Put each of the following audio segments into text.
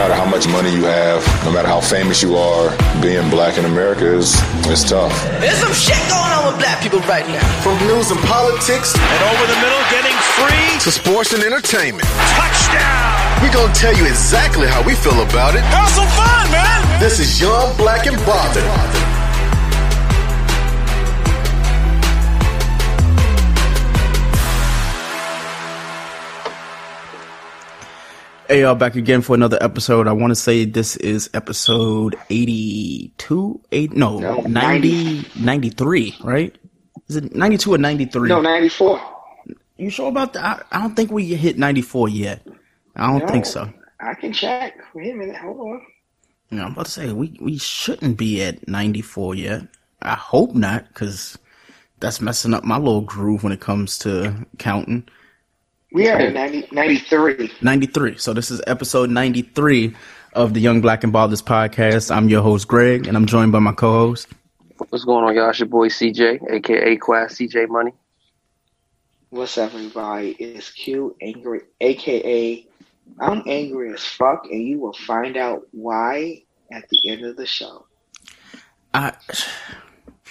Matter how much money you have, no matter how famous you are, being black in America is it's tough. There's some shit going on with black people right now. From news and politics and over the middle getting free to sports and entertainment. Touchdown! We're gonna tell you exactly how we feel about it. Have some fun, man! This is Young Black and Bothered. Hey, y'all, back again for another episode. I want to say this is episode 82, eight, no, no 90, 93, right? Is it 92 or 93? No, 94. You sure about that? I, I don't think we hit 94 yet. I don't no, think so. I can check. Wait a minute. Hold on. Yeah, I'm about to say, we, we shouldn't be at 94 yet. I hope not, because that's messing up my little groove when it comes to counting. We are at 90, 93. 93. So this is episode 93 of the Young Black and Baldless podcast. I'm your host, Greg, and I'm joined by my co-host. What's going on, y'all? It's your boy CJ, aka Quass CJ Money. What's up, everybody? It's Q, angry, aka I'm angry as fuck, and you will find out why at the end of the show. I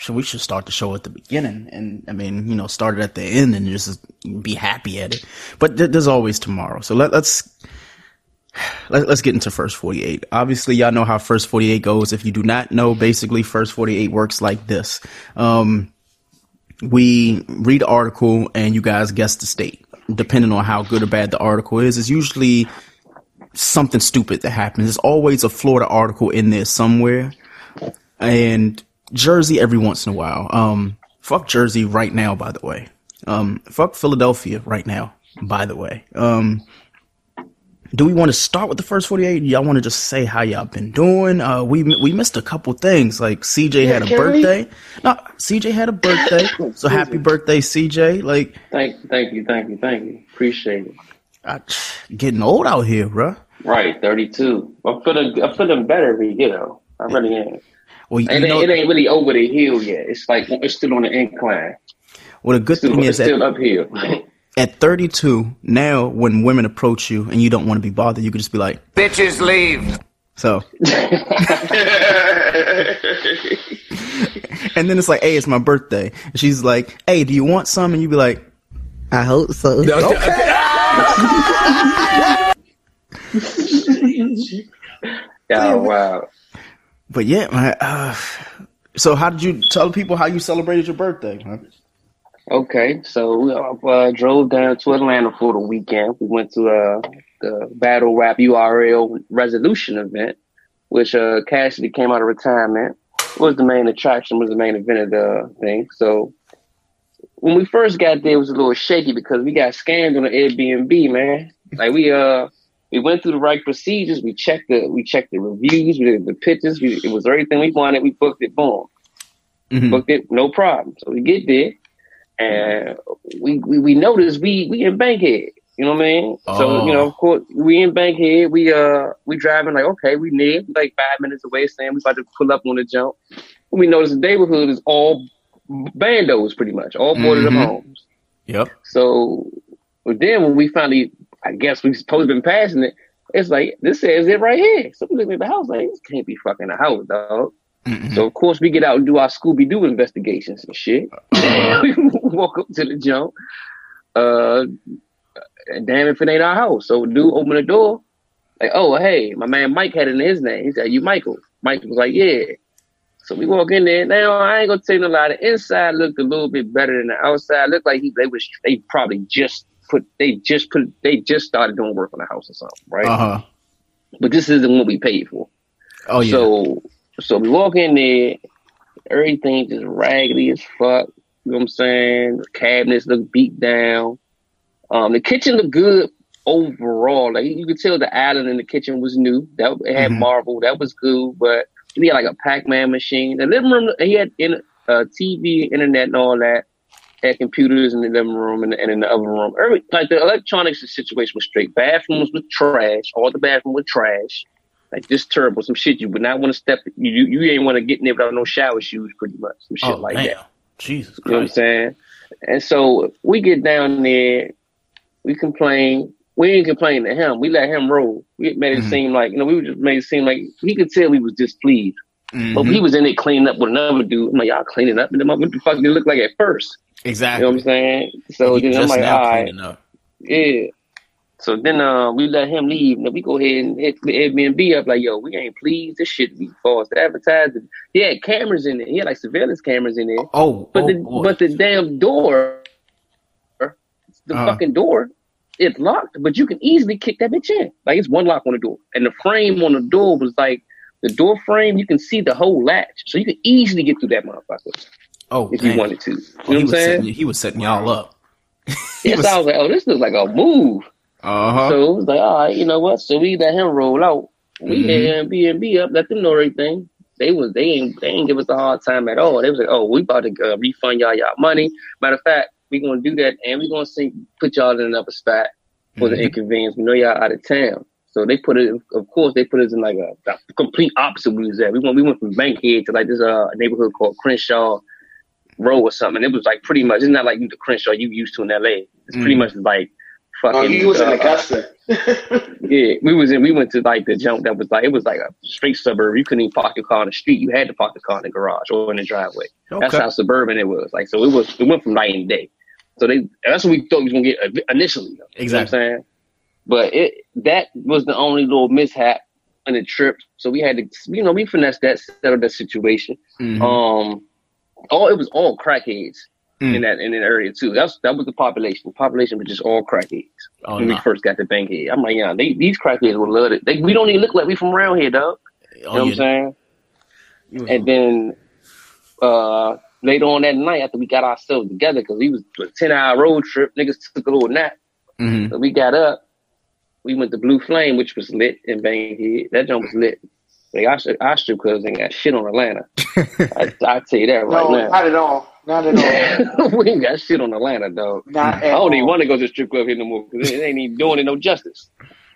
so we should start the show at the beginning and I mean, you know, start it at the end and just be happy at it. But th- there's always tomorrow. So let, let's, let, us get into first 48. Obviously, y'all know how first 48 goes. If you do not know, basically first 48 works like this. Um, we read article and you guys guess the state. Depending on how good or bad the article is, it's usually something stupid that happens. There's always a Florida article in there somewhere. And Jersey every once in a while. Um, fuck Jersey right now, by the way. Um, fuck Philadelphia right now, by the way. Um, do we want to start with the first 48? Y'all want to just say how y'all been doing? Uh, we, we missed a couple things. Like CJ yeah, had a birthday. We? No, CJ had a birthday. so happy birthday, CJ. Like, thank, thank you, thank you, thank you. Appreciate it. I, getting old out here, bro. Right, 32. I'm feeling, I'm feeling better, you know. I really am. Well, it, know, ain't, it ain't really over the hill yet. It's like it's still on the incline. Well, the good still, thing is still uphill. At 32, now when women approach you and you don't want to be bothered, you can just be like, "Bitches leave." So, and then it's like, "Hey, it's my birthday." And she's like, "Hey, do you want some?" And you be like, "I hope so." Okay. oh wow but yeah, man. Uh, so how did you tell people how you celebrated your birthday? Okay, so we uh, drove down to Atlanta for the weekend. We went to uh, the Battle Rap URL resolution event, which uh, Cassidy came out of retirement. Was the main attraction, was the main event of the thing. So when we first got there, it was a little shaky because we got scammed on the Airbnb, man. Like we uh we went through the right procedures. We checked the we checked the reviews. We did the pictures. We, it was everything we wanted. We booked it. Boom, mm-hmm. booked it. No problem. So we get there, and we we, we noticed we we in Bankhead. You know what I mean? Oh. So you know, of course, we in Bankhead. We uh we driving like okay, we near like five minutes away, saying we about to pull up on the jump. We notice the neighborhood is all bandos pretty much, all boarded Mhm. up homes. Yep. So but then when we finally, I guess we supposed to been passing it, it's like this says it right here. So we look at the house like this can't be fucking a house, dog. Mhm. So of course we get out and do our Scooby Doo investigations and shit. we walk up to the jump. Uh, and damn if it ain't our house. So dude open the door, like, oh hey, my man Mike had it in his name. He said, "You Michael?" Mike was like, "Yeah." So we walk in there. Now I ain't gonna tell you no lie. The inside looked a little bit better than the outside. Looked like he they was they probably just put they just put they just started doing work on the house or something, right? Uh huh. But this isn't what we paid for. Oh yeah. So so we walk in there, everything just raggedy as fuck. You know what I'm saying? The cabinets look beat down. Um, the kitchen looked good overall. Like you could tell the island in the kitchen was new. That it had Mhm. marble. That was good. But he had like a Pac-Man machine. The living room he had in uh, TV, internet, and all that. Had computers in the living room and, and in the other room. Every, like the electronics situation was straight. Bathrooms with trash. All the bathroom with trash like just terrible, some shit you would not want to step. You you, you ain't want to get in there without no shower shoes, pretty much, some shit oh like damn. that. Jesus You know what I'm saying? And so we get down there, we complain. We didn't complain to him. We let him roll. We made it Mhm. seem like you know we just made it seem like he could tell he was displeased. But Mhm. he was in there cleaning up with another dude. I'm like, y'all cleaning up, and then what the fuck did it look like at first? You Exactly. know what I'm saying? So then I'm like, all right. Yeah. So then uh, we let him leave. And then we go ahead and hit the Airbnb up like, yo, we ain't pleased. This shit be false advertising. He had cameras in there. He had like surveillance cameras in there. Oh, But oh the boy. but the damn door, the Uh-huh. fucking door, it's locked. But you can easily kick that bitch in. Like it's one lock on the door, and the frame on the door was like the door frame. You can see the whole latch, so you can easily get through that motherfucker oh, if dang. you wanted to. You Oh, know what I'm saying? setting, he was setting y'all up. Yes, I was like, oh, this looks like a move. Uh huh. So it was like, all right, you know what? So we let him roll out. We Mhm. had Airbnb up, let them know everything. They was they ain't they ain't give us a hard time at all. They was like, oh, we about to uh, refund y'all y'all money. Matter of fact, we gonna do that, and we gonna see, put y'all in another spot for the Mhm. inconvenience. We know y'all out of town, so they put it. Of course, they put us in like a, a complete opposite we was at. We went we went from Bankhead to like this uh neighborhood called Crenshaw Row or something. It was like pretty much. It's not like you the Crenshaw you used to in L.A. It's pretty Mhm. much like fucking. Oh, he was in uh, Augusta. yeah, we was in. We went to like the jump that was like it was like a straight suburb. You couldn't even park your car on the street. You had to park the car in the garage or in the driveway. That's how suburban it was. Like so, it was. It went from night and day. So they. That's what we thought we was gonna get initially. Though, Exactly. You know what I'm saying, but it that was the only little mishap on the trip. So we had to, you know, we finessed that, settled that situation. Mhm. Um, all it was all crackheads Mm. in that in that area too. That's that was the population. The population was just all crackheads oh, when no. we first got to Bankhead. I'm like, yeah, they, these crackheads love it. They, we don't even look like we from around here, dog. You know oh, what I'm saying? Was- And then uh, later on that night, after we got ourselves together, because we was a 10 hour road trip, niggas took a little nap. Mhm. So we got up, we went to Blue Flame, which was lit in Bankhead. That joint was lit. Like, our, strip- our strip clubs ain't got shit on Atlanta. I, I tell you that right no, now. not at all. Not at all. we ain't got shit on Atlanta, dog. Not at I don't all. even want to go to the strip club here no more because it ain't even doing it no justice.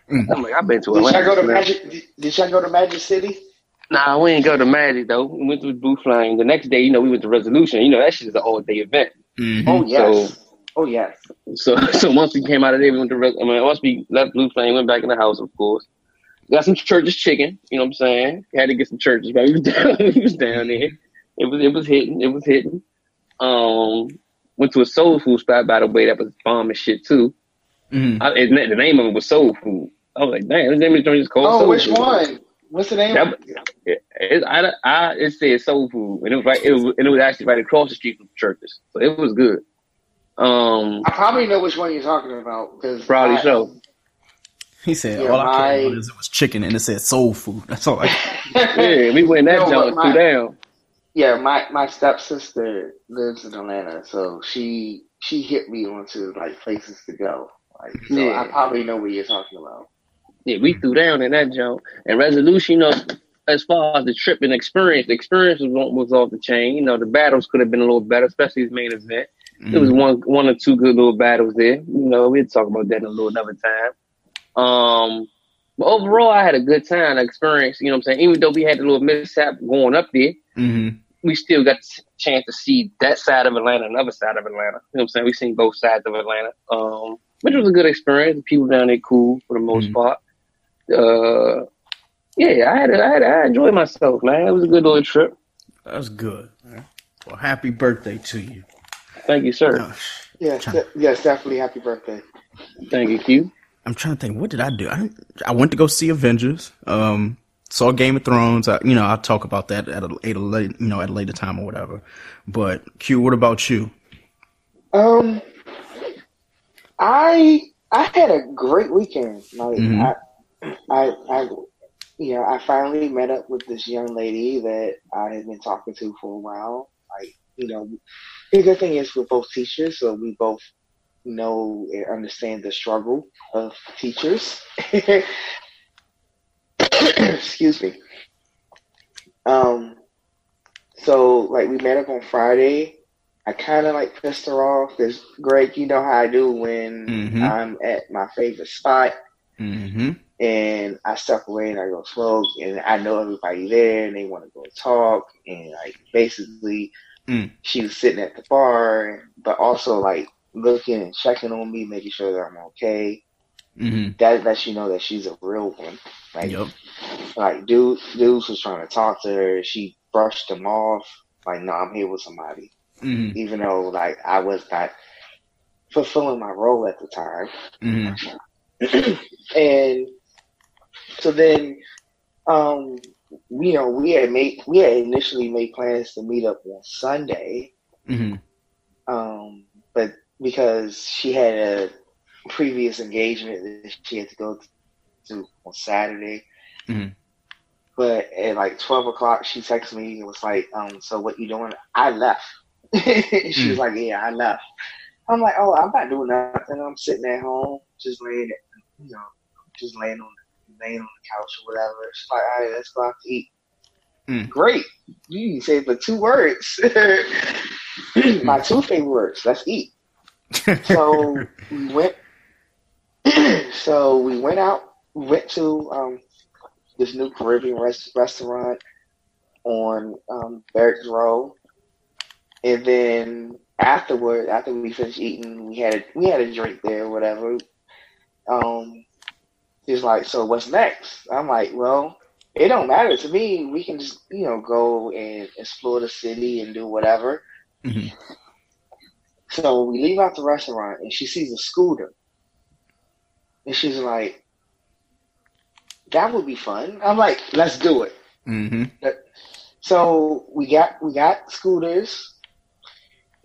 Mm. I'm like, I've been to Atlanta. Did Atlanta. y'all go to. Magic? Did, did y'all go to Magic City? Nah, we ain't go to Magic though. We went to Blue Flame. The next day, you know, we went to Resolution. You know, that shit is an all day event. Mhm. Oh yes. oh yes. So, so once we came out of there, we went to. Res- I mean, once we left Blue Flame, went back in the house, of course. Got some Church's Chicken. You know what I'm saying? Had to get some Church's. But we was down. we was down there. It was. It was hitting. It was hitting. Um, went to a soul food spot by the way that was bomb and shit too. Mhm. I, it, the name of it was Soul Food. I was like, damn, this name of the joint is called Oh, Soul which Food. one? What's the name? That, it, it, I, I, it said soul food, and it was right. It was, and it was actually right across the street from Church's, so it was good. Um, I probably know which one you're talking about because probably so. He said, Yeah, all I cared my- about is it was chicken and it said soul food. That's all I Yeah, we went that No, jump but through down. Yeah, my my stepsister lives in Atlanta, so she she hit me onto like places to go. Like, so Yeah. I probably know what you're talking about. Yeah, we threw down in that jump. And resolution, you know, as far as the trip and experience, the experience was, was off the chain. You know, the battles could have been a little better, especially his main event. There was mm-hmm. one one or two good little battles there. You know, we'll talk about that in a little another time. Um, but overall, I had a good time, experience. You know what I'm saying? Even though we had a little mishap going up there, Mm-hmm. we still got the chance to see that side of Atlanta, another side of Atlanta. You know what I'm saying? We seen both sides of Atlanta, um, which was a good experience. The people down there cool for the most Mhm. part. Uh, yeah, I had, I had, I enjoyed myself, man. It was a good little trip. That's good. Well, happy birthday to you. Thank you, sir. Yes, yes, definitely happy birthday. Thank you, Q. I'm trying to think. What did I do? I, I went to go see Avengers. Um, saw Game of Thrones. I, you know, I'll talk about that at a, at a late, you know, at a later time or whatever. But Q, what about you? Um, I I had a great weekend. Like Mhm. I, I, I, you know, I finally met up with this young lady that I had been talking to for a while. Like, you know, the good thing is we're both teachers, so we both know and understand the struggle of teachers. Excuse me. Um, so like we met up on Friday. I kind of like pissed her off because Greg, you know how I do when Mhm. I'm at my favorite spot Mm-hmm. and I step away and I go smoke and I know everybody there and they want to go talk and like basically Mm. she was sitting at the bar but also like looking and checking on me, making sure that I'm okay. Mm-hmm. That lets you know that she's a real one. Like Yep. like dude dudes was trying to talk to her, she brushed them off, like, no, I'm here with somebody. Mm-hmm. Even though like I was not fulfilling my role at the time. Mm-hmm. and so then um you know we had made we had initially made plans to meet up on sunday Mm-hmm. um because she had a previous engagement that she had to go to on saturday. Mhm. but at like 12 o'clock she texted me and was like um so what you doing? I left. She was like yeah i left. I'm like oh i'm not doing nothing. I'm sitting at home just laying you know just laying on laying on the couch or whatever. She's like all right let's go out to eat. Mm. great. You say the two words. My two favorite words let's eat so we went so we went out went to um this new caribbean res- restaurant on um barracks row. And then afterward after we finished eating we had a, we had a drink there or whatever. Um he's like so what's next? I'm like well it don't matter to me. We can just you know go and explore the city and do whatever. Mhm. So we leave out the restaurant and she sees a scooter. And she's like, that would be fun. I'm like, let's do it. Mm-hmm. So we got we got scooters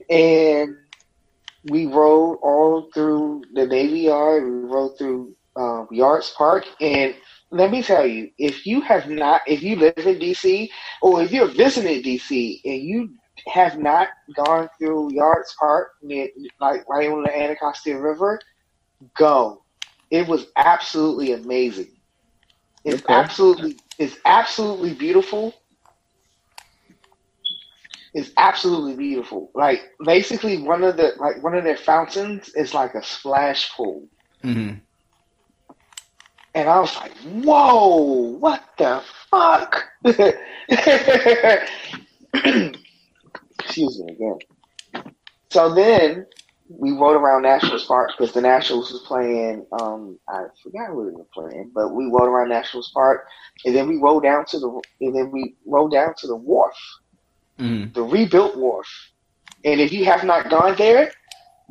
and we rode all through the Navy Yard, we rode through um, Yards Park and let me tell you, if you have not, if you live in DC or if you're visiting DC and you have not gone through Yards Park, near, like right on the Anacostia River, go. It was absolutely amazing. It's Okay. absolutely, it's absolutely beautiful. It's absolutely beautiful. Like basically, one of the like one of their fountains is like a splash pool. Mm-hmm. And I was like, whoa, what the fuck? Excuse me again. So then we rode around Nationals Park because the Nationals was playing, um, I forgot who they were playing, but we rode around Nationals Park and then we rode down to the, and then we rode down to the wharf, Mm-hmm. the rebuilt wharf. And if you have not gone there,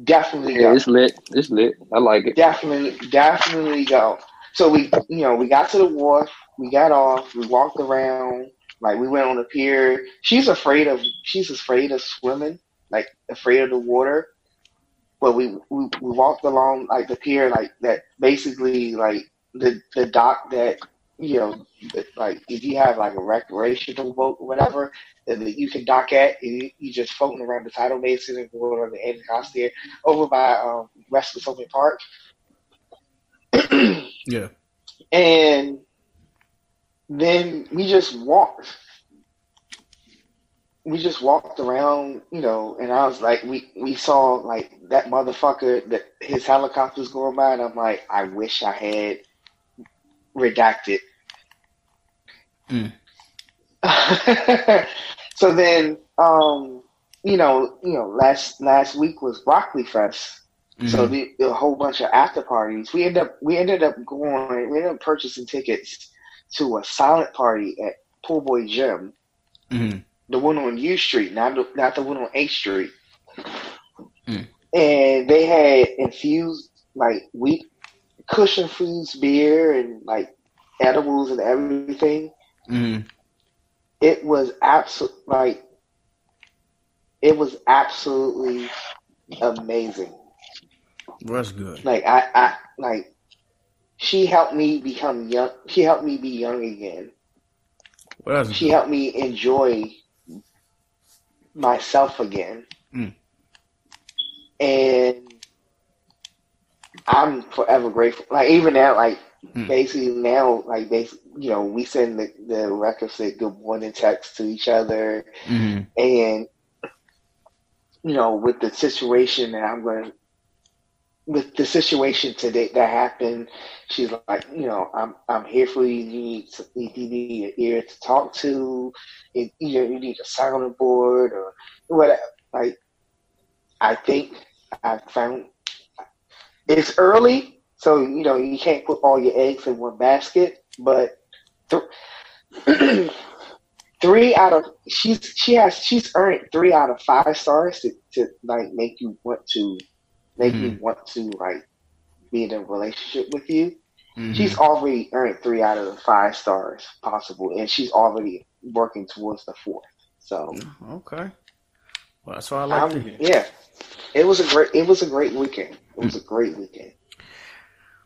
definitely Yeah, go. it's lit. It's lit. I like it. Definitely, definitely go. So we, you know, we got to the wharf, we got off, we walked around, like we went on the pier. She's afraid of, she's afraid of swimming, like afraid of the water. But we, we, we walked along like the pier, like that, basically like the the dock that, you know, like if you have like a recreational boat or whatever, that you can dock at, and you, you just floating around the tidal basin and going on the Anacostia over by um, West Potomac Park. Yeah. And then we just walked. We just walked around, you know, and I was like, we, we saw like that motherfucker that his helicopter's going by, and I'm like, I wish I had redacted. Mm. So then, um, you know, you know, last last week was Broccoli Fest. So the, the whole bunch of after parties. We ended up we ended up going. We ended up purchasing tickets to a silent party at Pool Boy Gym, Mhm. the one on U Street, not the, not the one on Eighth Street. Mm. And they had infused like wheat cushion foods, beer, and like edibles and everything. Mhm. It was absolute like it was absolutely amazing. That's good. Like I, I like she helped me become young. She helped me be young again. Well, that's She helped me enjoy myself again. Mm. And I'm forever grateful. Like even now, like Mm. basically now, like basically, you know, we send the, the requisite good morning text to each other, Mhm. and you know, with the situation that I'm going, to with the situation today that happened, she's like, you know, I'm I'm here for you. You need you need an ear to talk to. You, you know, you need a sounding board or whatever. Like, I think I found it's early, so you know you can't put all your eggs in one basket. But th- three out of she's she has she's earned three out of five stars to, to like make you want to make me want to like be in a relationship with you. Mhm. She's already earned three out of the five stars possible, and she's already working towards the fourth. So okay. Well, that's what I like um, yeah, it was a great it was a great weekend. It was a great weekend.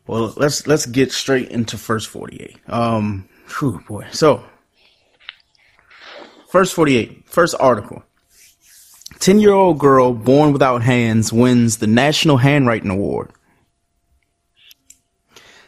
Well, let's let's get straight into first forty eight. Um, whew, boy. So, first forty eight, first article. Ten year old girl born without hands wins the National Handwriting Award.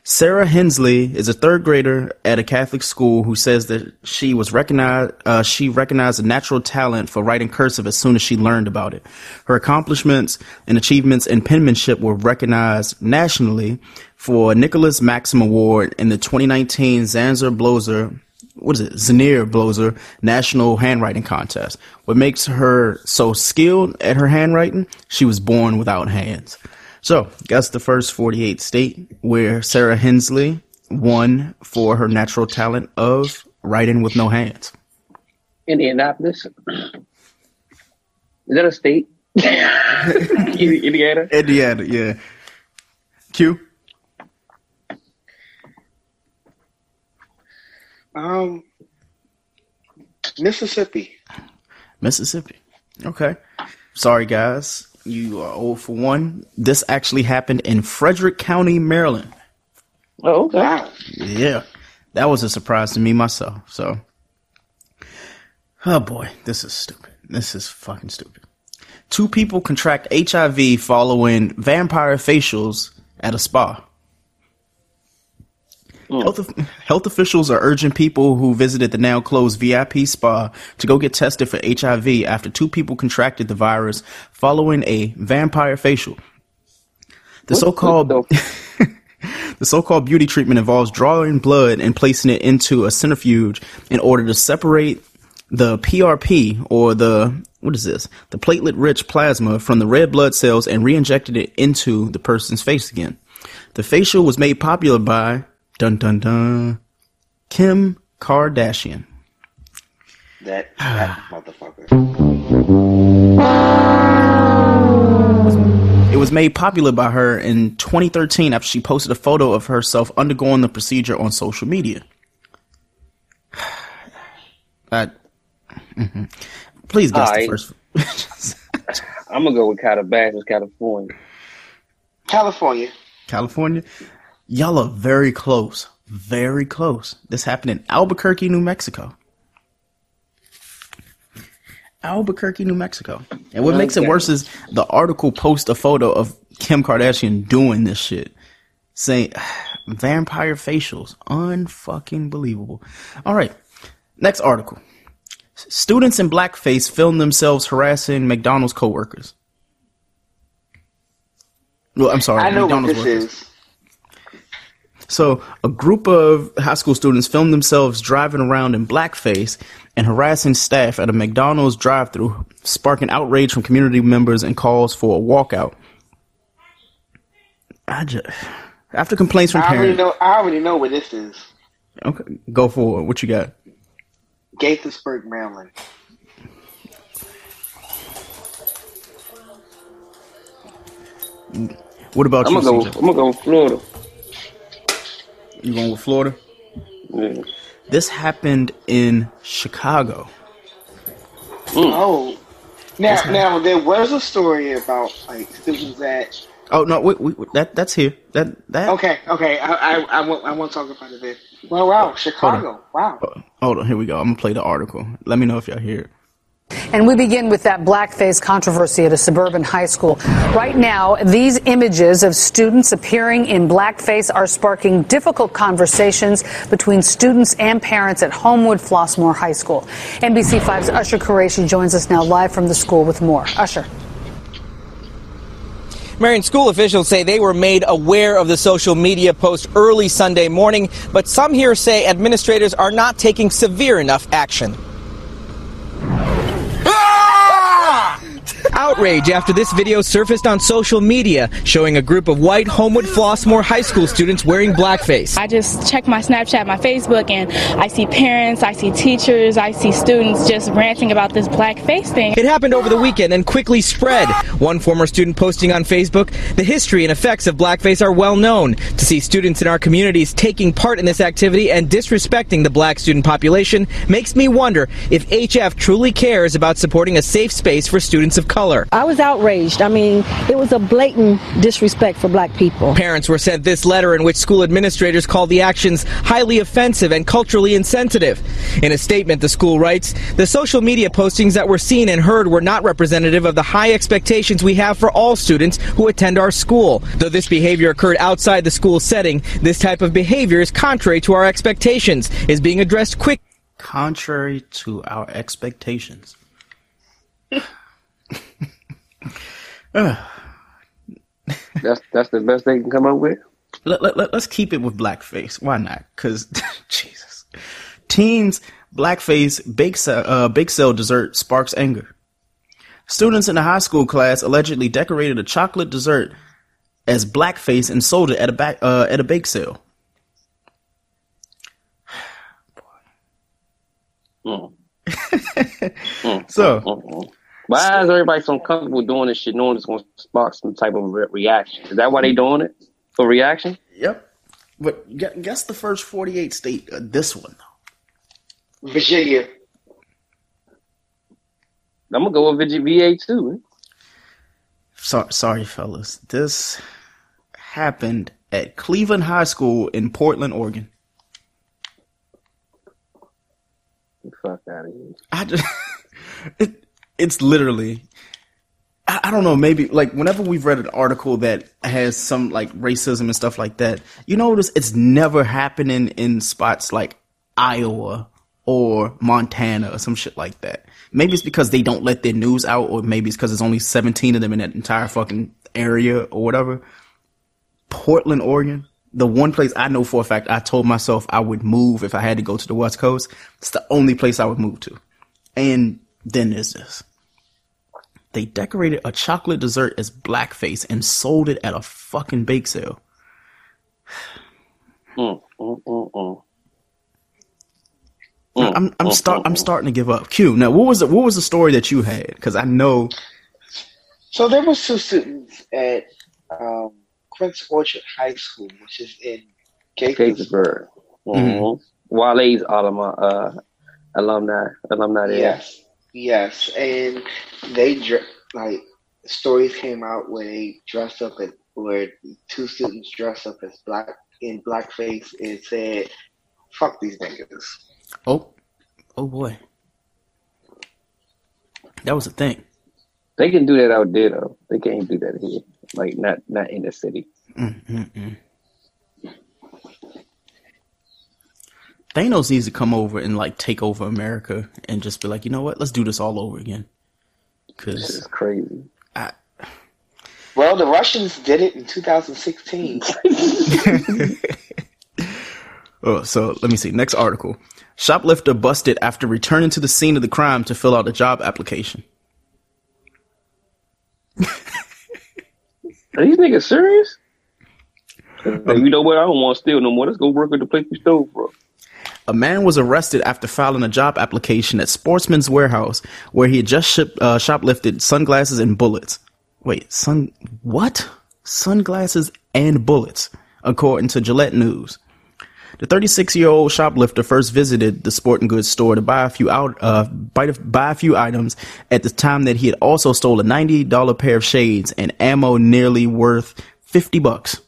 Sarah Hensley is a third grader at a Catholic school who says that she was recognized. Uh, she recognized a natural talent for writing cursive as soon as she learned about it. Her accomplishments and achievements in penmanship were recognized nationally for Nicholas Maxim Award in the 2019 Zaner-Bloser. What is it? Zaner-Bloser National Handwriting Contest. What makes her so skilled at her handwriting? She was born without hands. So that's the first 48 state where Sarah Hensley won for her natural talent of writing with no hands. Indianapolis. Is that a state? Indiana. Indiana, yeah. Q. Um, Mississippi. Mississippi. Okay. Sorry, guys. You are old for 1. This actually happened in Frederick County, Maryland. Oh. Wow. Yeah. That was a surprise to me myself. So, oh boy, this is stupid. This is fucking stupid. Two people contract HIV following vampire facials at a spa. Health, health officials are urging people who visited the now closed VIP spa to go get tested for HIV after two people contracted the virus following a vampire facial. The so-called the so-called beauty treatment involves drawing blood and placing it into a centrifuge in order to separate the PRP or the what is this? The platelet-rich plasma from the red blood cells and re-injected it into the person's face again. The facial was made popular by dun dun dun Kim Kardashian. That, that motherfucker. It was made popular by her in 2013 after she posted a photo of herself undergoing the procedure on social media. That, mhm. Please guess the Alright. first. I'm gonna go with Calabasas, California. California. California. Y'all are very close. Very close. This happened in Albuquerque, New Mexico. Albuquerque, New Mexico. And what makes it worse is the article posts a photo of Kim Kardashian doing this shit. Saying vampire facials. Unfucking believable. All right. Next article. Students in blackface film themselves harassing McDonald's coworkers. Well, I'm sorry. I know what McDonald's this workers. is. So, a group of high school students filmed themselves driving around in blackface and harassing staff at a McDonald's drive-through, sparking outrage from community members and calls for a walkout. I just, after complaints from I already parents, know. I already know what this is. okay, go for it. What you got? Gaithersburg, Maryland. What about I'm you, gonna go. I'm gonna go with Florida. You going with Florida? Yeah. This happened in Chicago. Mm. Oh, now now there was a story about like students that. Oh no, wait, wait, wait, that that's here. That that. Okay, okay, I I, I won't I won't talk about it. Then. Well, wow, Chicago, wow. Hold on, here we go. I'm gonna play the article. Let me know if y'all hear it. And we begin with that blackface controversy at a suburban high school. Right now, these images of students appearing in blackface are sparking difficult conversations between students and parents at Homewood Flossmoor High School. NBC5's Ash-har Quraishi joins us now live from the school with more. Ash-har. Marion school officials say they were made aware of the social media post early Sunday morning, but some here say administrators are not taking severe enough action. Outrage after this video surfaced on social media showing a group of white Homewood Flossmoor High School students wearing blackface. I just check my Snapchat, my Facebook, and I see parents, I see teachers, I see students just ranting about this blackface thing. It happened over the weekend and quickly spread. One former student posting on Facebook, the history and effects of blackface are well known. To see students in our communities taking part in this activity and disrespecting the black student population makes me wonder if HF truly cares about supporting a safe space for students of color. I was outraged. I mean, it was a blatant disrespect for black people. Parents were sent this letter in which school administrators called the actions highly offensive and culturally insensitive. In a statement, the school writes, the social media postings that were seen and heard were not representative of the high expectations we have for all students who attend our school. Though this behavior occurred outside the school setting, this type of behavior is contrary to our expectations, is being addressed quick. Contrary to our expectations. That's that's the best they can come up with. Let, let, let, us keep it with blackface. Why not? Because, Jesus. Teens, blackface, bake sale, uh, bake sale dessert sparks anger. Students in a high school class allegedly decorated a chocolate dessert as blackface and sold it at a, back, uh, at a bake sale. Mm. So, Mm-mm. Why is everybody so comfortable doing this shit, knowing it's going to spark some type of re- reaction? Is that why they doing it for reaction? Yep. But guess the first 48 state, uh, this one. Though. Virginia. I'm gonna go with VA too. So, sorry, fellas. This happened at Cleveland High School in Portland, Oregon. Fuck out of here. I just, it, it's literally, I, don't know, maybe like whenever we've read an article that has some like racism and stuff like that, you notice it's never happening in spots like Iowa or Montana or some shit like that. Maybe it's because they don't let their news out, or maybe it's because there's only 17 of them in that entire fucking area or whatever. Portland, Oregon, the one place I know for a fact I told myself I would move if I had to go to the West Coast. It's the only place I would move to. And then there's this. They decorated a chocolate dessert as blackface and sold it at a fucking bake sale. Mm, mm, mm. I'm I'm start I'm starting to give up. Q. Now, what was the, what was the story that you had? Because I know So there was two students at um, Quince Orchard High School, which is in Gaithersburg. Mm-hmm. Wale's alumni, uh, alumni, alumni there. Yes, yes, and they like stories came out where they dressed up at where two students dressed up as black in blackface and said, "Fuck these niggas." Oh, oh boy, that was a thing. They can do that out there though. They can't do that here. Like not not in the city. Mm-mm-mm. Thanos needs to come over and like take over America and just be like, you know what? Let's do this all over again. Because it's crazy. I, Well, the Russians did it in 2016. Oh, so let me see. Next article. Shoplifter busted after returning to the scene of the crime to fill out a job application. Are these niggas serious? Hey, you know what? I don't want to steal no more. Let's go work at the place we stole from. A man was arrested after filing a job application at Sportsman's Warehouse, where he had just shipped, uh, shoplifted sunglasses and bullets. Wait, sun what? Sunglasses and bullets, according to Gillette News. The 36 year old shoplifter first visited the sporting goods store to buy a few out, uh, buy, buy a few items at the time that he had also stole a $90 pair of shades and ammo nearly worth 50 bucks.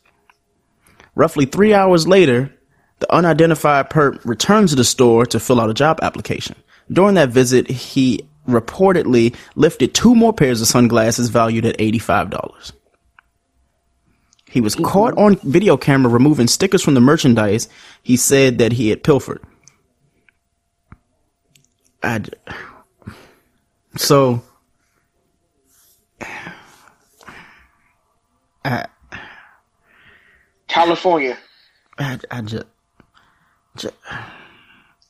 Roughly three hours later, the unidentified perp returned to the store to fill out a job application. During that visit, he reportedly lifted two more pairs of sunglasses valued at $85. He was mm-hmm. caught on video camera removing stickers from the merchandise he said that he had pilfered. I d- so, I, California. I, I just,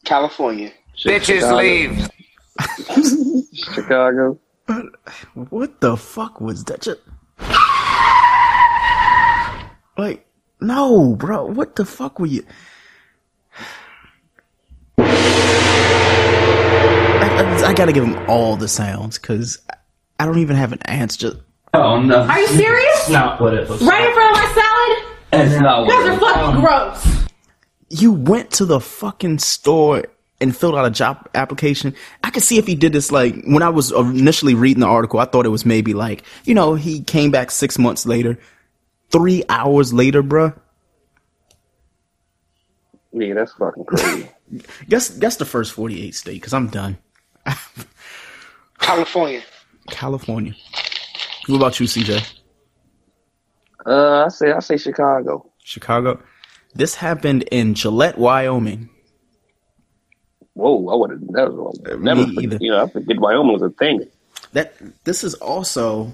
California. Bitches leave. Chicago. what the fuck was that? Just, like, no, bro. What the fuck were you? I, I, I gotta give him all the sounds because I don't even have an answer. Oh no. Are you serious? That's not what it looks Right like. in front of my salad? That's not You what guys it are looks fucking gross. You went to the fucking store and filled out a job application. I could see if he did this like when I was initially reading the article, I thought it was maybe like, you know, he came back six months later, three hours later, bruh. Yeah, that's fucking crazy. Guess guess the first forty eight state, because I'm done. California. California. What about you, CJ? Uh, I say I say Chicago. Chicago. This happened in Gillette, Wyoming. Whoa, I would have never, never, you know, I forget Wyoming was a thing. That this is also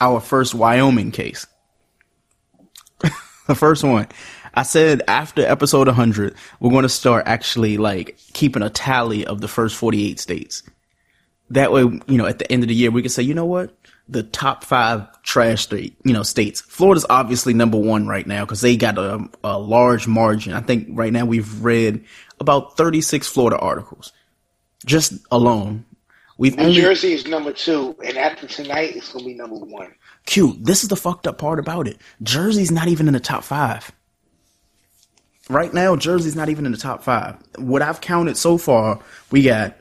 our first Wyoming case. the first one. I said after episode 100, we're going to start actually like keeping a tally of the first 48 states. That way, you know, at the end of the year, we can say, you know what? The top five trash state, you know, states. Florida's obviously number one right now because they got a, a large margin. I think right now we've read about 36 Florida articles just alone. We've New only Jersey is number two, and after tonight, it's gonna be number one. Q, this is the fucked up part about it. Jersey's not even in the top five. Right now, Jersey's not even in the top five. What I've counted so far, we got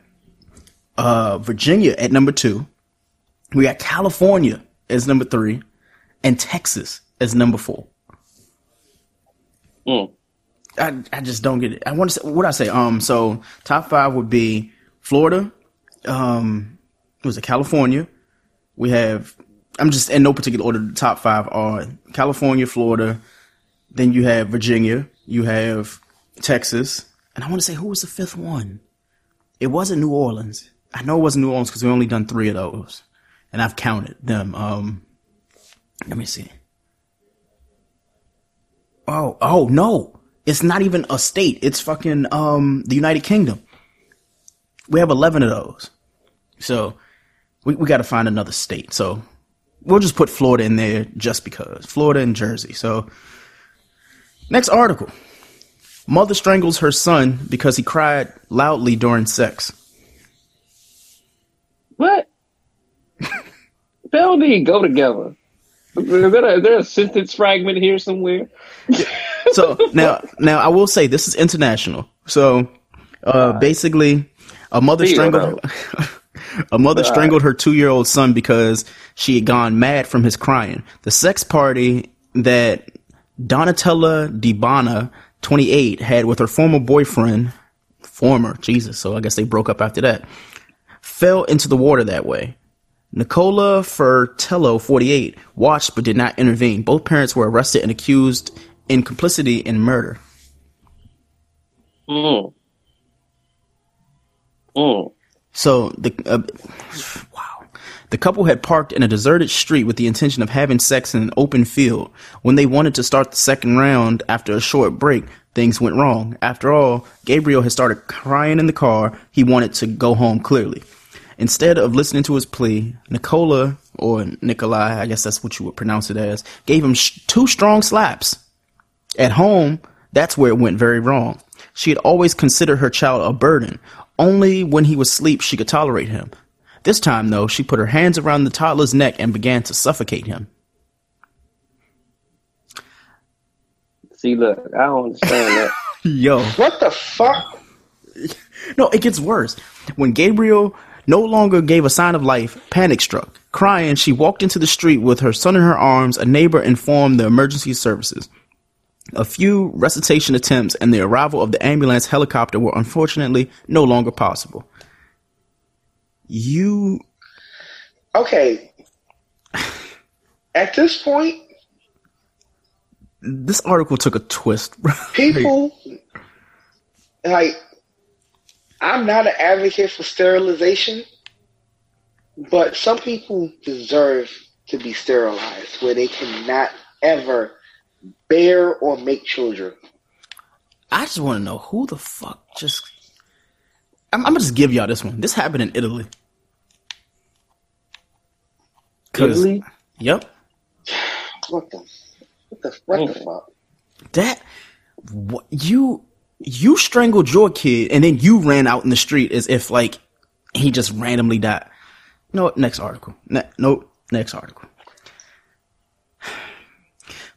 uh, Virginia at number two. We got California as number three, and Texas as number four. Mm. I I just don't get it. I want to say what I say. Um, so top five would be Florida. Um, what was it California? We have. I'm just in no particular order. The top five are California, Florida. Then you have Virginia. You have Texas, and I want to say who was the fifth one? It wasn't New Orleans. I know it wasn't New Orleans because we only done three of those, and I've counted them. Um, let me see. Oh, oh no. It's not even a state. It's fucking um the United Kingdom. We have 11 of those. So we we got to find another state. So we'll just put Florida in there just because. Florida and Jersey. So next article. Mother strangles her son because he cried loudly during sex. What? They don't need go together. Is there, a, is there a sentence fragment here somewhere? so now now I will say this is international. So uh basically a mother Feel strangled a mother strangled her 2-year-old son because she had gone mad from his crying. The sex party that Donatella Di Bona 28 had with her former boyfriend former Jesus, so I guess they broke up after that. Fell into the water that way. Nicola Fertello, 48, watched but did not intervene. Both parents were arrested and accused in complicity in murder. Mm. Mm. So the uh, wow, the couple had parked in a deserted street with the intention of having sex in an open field. When they wanted to start the second round after a short break, things went wrong. After all, Gabriel had started crying in the car. He wanted to go home clearly. Instead of listening to his plea, Nicola, or Nikolai, I guess that's what you would pronounce it as, gave him sh- two strong slaps. At home, that's where it went very wrong. She had always considered her child a burden. Only when he was asleep she could tolerate him. This time, though, she put her hands around the toddler's neck and began to suffocate him. See, look, I don't understand that. Yo. What the fuck? No, it gets worse. When Gabriel no longer gave a sign of life, panic struck. Crying, she walked into the street with her son in her arms. A neighbor informed the emergency services. A few resuscitation attempts and the arrival of the ambulance helicopter were unfortunately no longer possible. You. Okay. At this point, This article took a twist. people like I'm not an advocate for sterilization, but some people deserve to be sterilized where they cannot ever bear or make children. I just want to know who the fuck just. I'm, I'm gonna just give y'all this one. This happened in Italy. Italy? Yep. What the what the what the fuck? That what you you strangled your kid and then you ran out in the street as if like he just randomly died. No, next article. Ne- no, next article.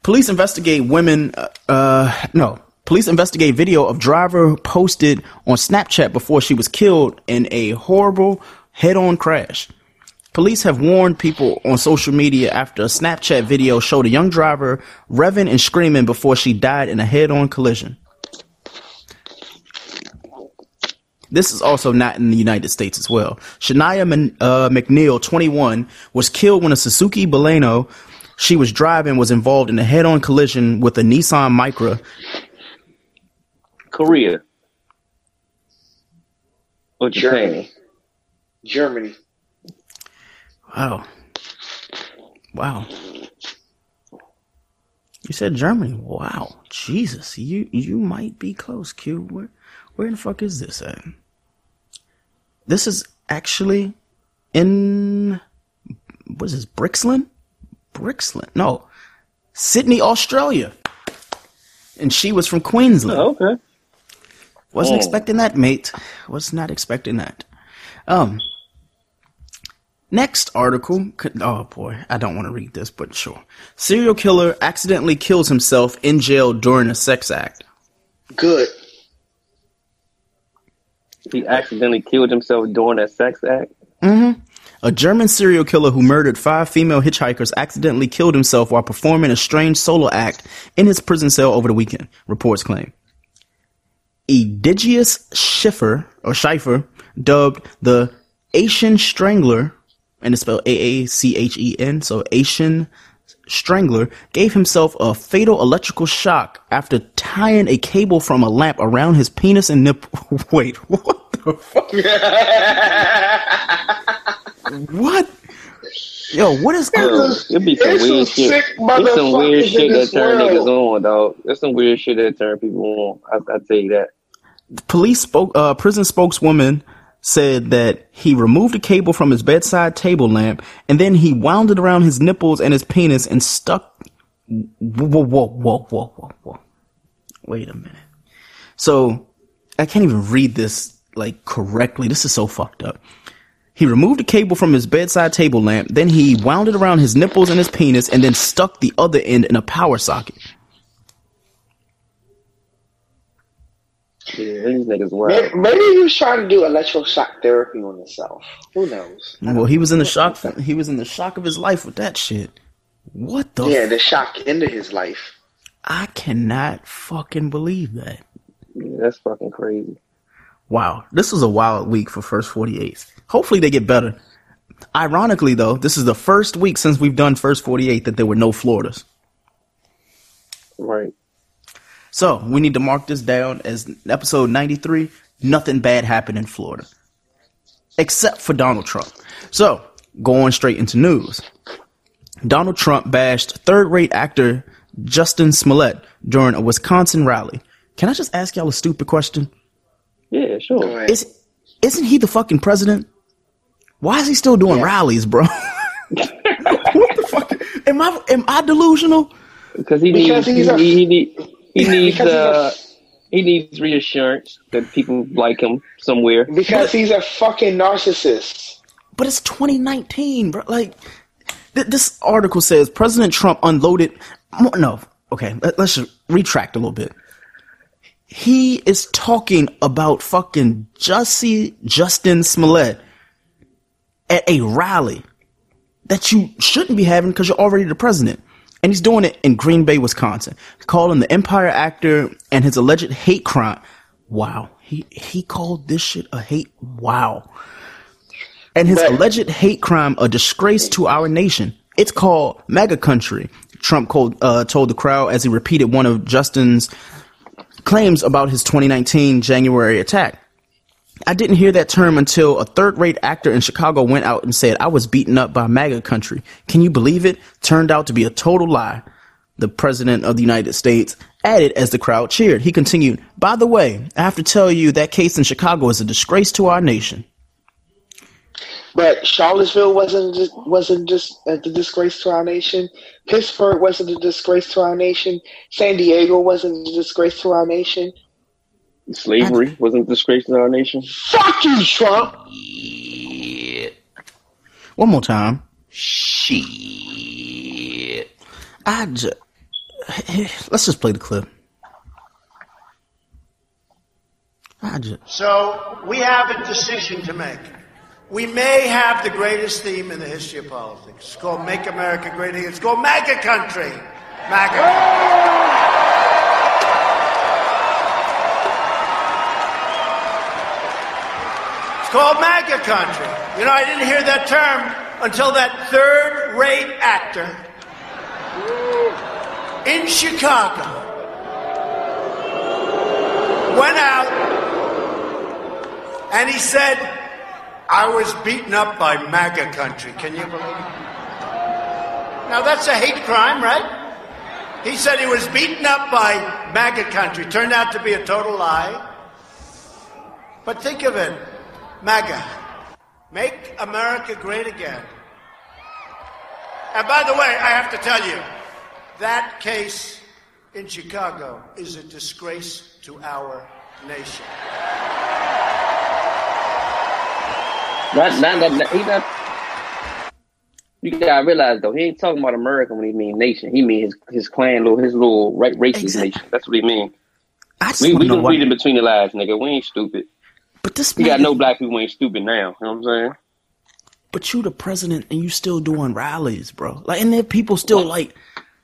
Police investigate women. Uh, uh, no, police investigate video of driver posted on Snapchat before she was killed in a horrible head-on crash. Police have warned people on social media after a Snapchat video showed a young driver revving and screaming before she died in a head-on collision. This is also not in the United States as well. Shania Man- uh, McNeil, 21, was killed when a Suzuki Baleno she was driving was involved in a head-on collision with a Nissan Micra. Korea. Or Japan. Germany. Germany. Wow. Wow. You said Germany. Wow. Jesus. You you might be close, Q. Where where the fuck is this at? This is actually in what is this, Brixland? Brixland. No. Sydney, Australia. And she was from Queensland. Oh, okay. Wasn't Oh. expecting that, mate. Was not expecting that. Um. Next article. Oh boy, I don't want to read this, but sure. Serial killer accidentally kills himself in jail during a sex act. Good. He accidentally killed himself during that sex act. hmm A German serial killer who murdered five female hitchhikers accidentally killed himself while performing a strange solo act in his prison cell over the weekend, reports claim. Egidius Schiffer, or Schiffer, dubbed the Asian Strangler, and it's spelled A-A-C-H-E-N, so Asian Strangler, gave himself a fatal electrical shock after tying a cable from a lamp around his penis and nipple. Wait, what the fuck? what? Yo, what is Yo, It'd be some it's some weird shit. sick There's some weird shit that turn world. niggas on, dog. There's some weird shit that turn people on. I, I tell you that. police spoke uh, prison spokeswoman said that he removed a cable from his bedside table lamp and then he wound it around his nipples and his penis and stuck whoa whoa whoa whoa whoa whoa wait a minute. So i can't even read this like correctly. This is so fucked up. He removed a cable from his bedside table lamp then he wound it around his nipples and his penis and then stuck the other end in a power socket Yeah, these niggas wild. Maybe, maybe he was trying to do electroshock therapy on himself. Who knows? well he was in the shock he was in the shock of his life with that shit what the yeah, the shock into his life. I cannot fucking believe that. Yeah, that's fucking crazy. Wow, this was a wild week for First 48. Hopefully they get better. Ironically, though, this is the first week since we've done First 48 that there were no Floridas. Right. So we need to mark this down as episode 93. Nothing bad happened in Florida. Except for Donald Trump. So, going straight into news. Donald Trump bashed third rate actor Justin Smollett during a Wisconsin rally. Can I just ask y'all a stupid question? Yeah, sure. Is isn't he the fucking president? Why is he still doing rallies, bro? what the fuck? Am I am I delusional? Because he Because needs he's he, a- he, need- he needs Because he's a- uh he needs reassurance that people like him somewhere. Because he's a fucking narcissist. But it's 2019, bro. Like th- this article says President Trump unloaded. mo- No, okay. Let, let's just retract a little bit. He is talking about fucking Jussie Justin Smollett at a rally that you shouldn't be having because you're already the president. And he's doing it in Green Bay, Wisconsin, calling the Empire actor and his alleged hate crime. Wow. He, he called this shit a hate. Wow. And his alleged hate crime a disgrace to our nation. It's called MAGA country. Trump called, uh, told the crowd as he repeated one of Justin's claims about his 2019 January attack. I didn't hear that term until a third rate actor in Chicago went out and said, I was beaten up by MAGA country. Can you believe it? Turned out to be a total lie. The president of the United States added as the crowd cheered. He continued, By the way, I have to tell you that case in Chicago is a disgrace to our nation. But Charlottesville wasn't wasn't just a disgrace to our nation. Pittsburgh wasn't a disgrace to our nation. San Diego wasn't a disgrace to our nation. Slavery wasn't a disgrace to our nation. Fuck you, Trump. One more time. Shit. I just, let's just play the clip. I just, So we have a decision to make. We may have the greatest theme in the history of politics. It's called Make America Great Again. It's called MAGA Country. MAGA. It's called MAGA Country. You know, I didn't hear that term until that third rate actor in Chicago went out and he said, I was beaten up by MAGA country. Can you believe it? Now that's a hate crime, right? He said he was beaten up by MAGA country. Turned out to be a total lie. But think of it MAGA. Make America great again. And by the way, I have to tell you, that case in Chicago is a disgrace to our nation. Not, not, not, not, he not. You gotta realize though, he ain't talking about America when he mean nation. He mean his his clan, little his little ra- racist nation. That's what he mean. I just We, wanna we know just why- reading between the lines, nigga. We ain't stupid. But this You got no black people ain't stupid now. You know what I'm saying? But you the president and you still doing rallies, bro. Like, and then people still like.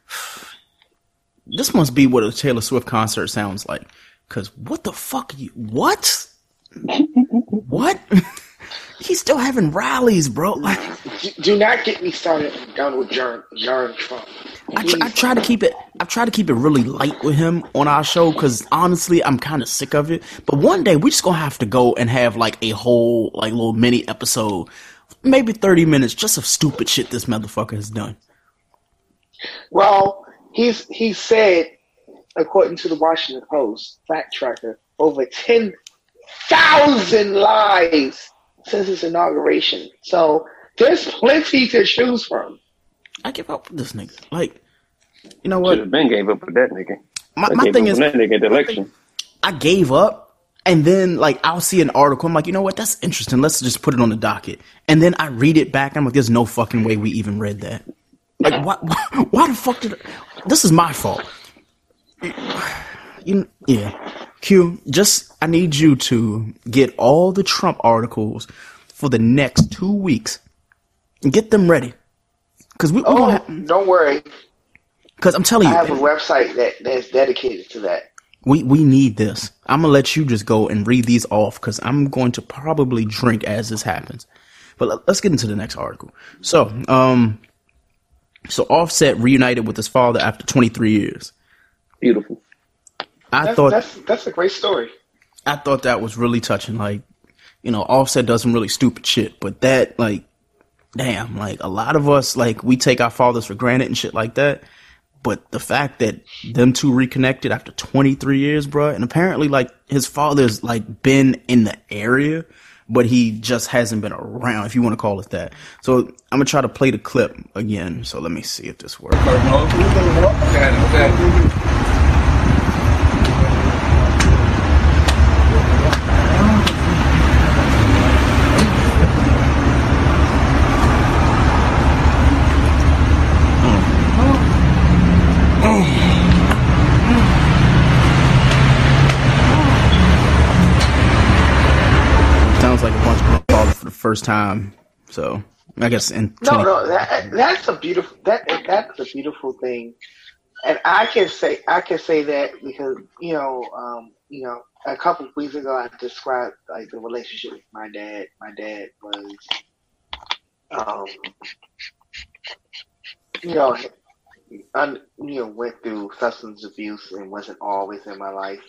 This must be what a Taylor Swift concert sounds like. Cause what the fuck? You what? what? He's still having rallies, bro. Like, Do, not get me started on Donald John, John Trump. I, tr- I try to keep it. I try to keep it really light with him on our show because honestly, I'm kind of sick of it. But one day we just gonna have to go and have like a whole like little mini episode, maybe 30 minutes, just of stupid shit this motherfucker has done. Well, he's he said, according to the Washington Post fact tracker, over ten thousand lies since his inauguration. So there's plenty to choose from. I give up with this nigga. Like, you know what? Should have been gave up with that nigga. My- I my gave thing up is- that nigga at the election. I gave up, and then like I'll see an article. I'm like, you know what? That's interesting. Let's just put it on the docket. And then I read it back. I'm like, there's no fucking way we even read that. Like, why? Why, why the fuck did? I, this is my fault. You, yeah. Q, just I need you to get all the Trump articles for the next two weeks and get them ready. Cause we, we Oh, gonna have, don't worry. cause I'm telling you, I have a website that, that's dedicated to that. We we need this. I'm gonna let you just go and read these off because I'm going to probably drink as this happens. But let, us get into the next article. So, um, so Offset reunited with his father after 23 years. Beautiful. I That's, thought that's that's a great story. I thought that was really touching. Like, you know, Offset does some really stupid shit, but that like, damn, like a lot of us like we take our fathers for granted and shit like that. But the fact that them two reconnected after 23 years, bro, and apparently like his father's like been in the area, but he just hasn't been around, if you want to call it that. So I'm gonna try to play the clip again. So let me see if this works. Sounds like a bunch of calls for the first time. So I guess in 20- No, no, that, that's a beautiful that that's a beautiful thing, and I can say I can say that because you know um, you know a couple of weeks ago I described like the relationship with my dad. My dad was, um, you know, un, you know went through substance abuse and wasn't always in my life,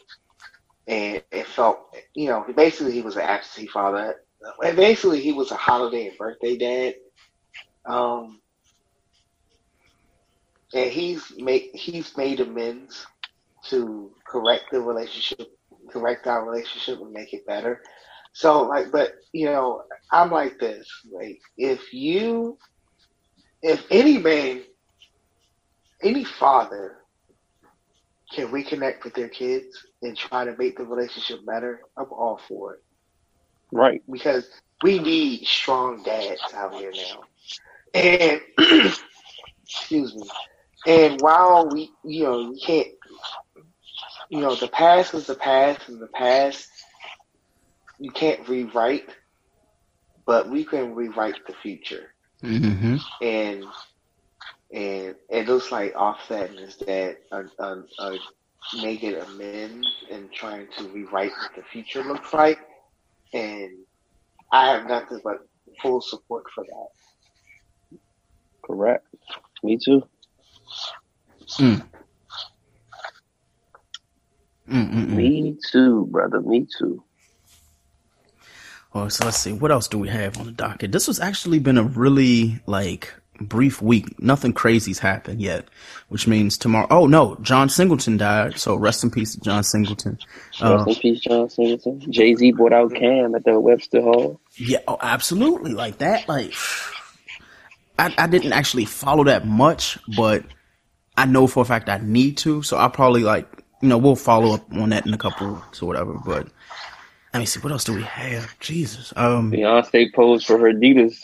and it felt you know basically he was an absentee father. And basically, he was a holiday and birthday dad. Um, and he's made he's made amends to correct the relationship, correct our relationship, and make it better. So, like, but you know, I'm like this. Like, if you, if any man, any father can reconnect with their kids and try to make the relationship better, I'm all for it Right. because we need strong dads out here now. And excuse me. And while we, you know, you can't, you know, the past is the past, and the past you can't rewrite, but we can rewrite the future. Mm-hmm. And and it looks like Offset and his dad are, are, are making amends and trying to rewrite what the future looks like. And I have nothing but full support for that. Correct. Me too. Mm. mm, mm, mm. Me too, brother. Me too. Oh, so let's see. What else do we have on the docket? This has actually been a really like brief week. Nothing crazy's happened yet, which means tomorrow. Oh no, John Singleton died. So rest in peace John Singleton. Uh, Rest in peace, John Singleton. Jay Z brought out Cam at the Webster Hall. yeah, oh, absolutely. Like that. Like I, I didn't actually follow that much, but I know for a fact I need to. So I'll probably like you know we'll follow up on that in a couple weeks or whatever. But let me see. What else do we have? Jesus. Um. Beyonce posed for her Adidas.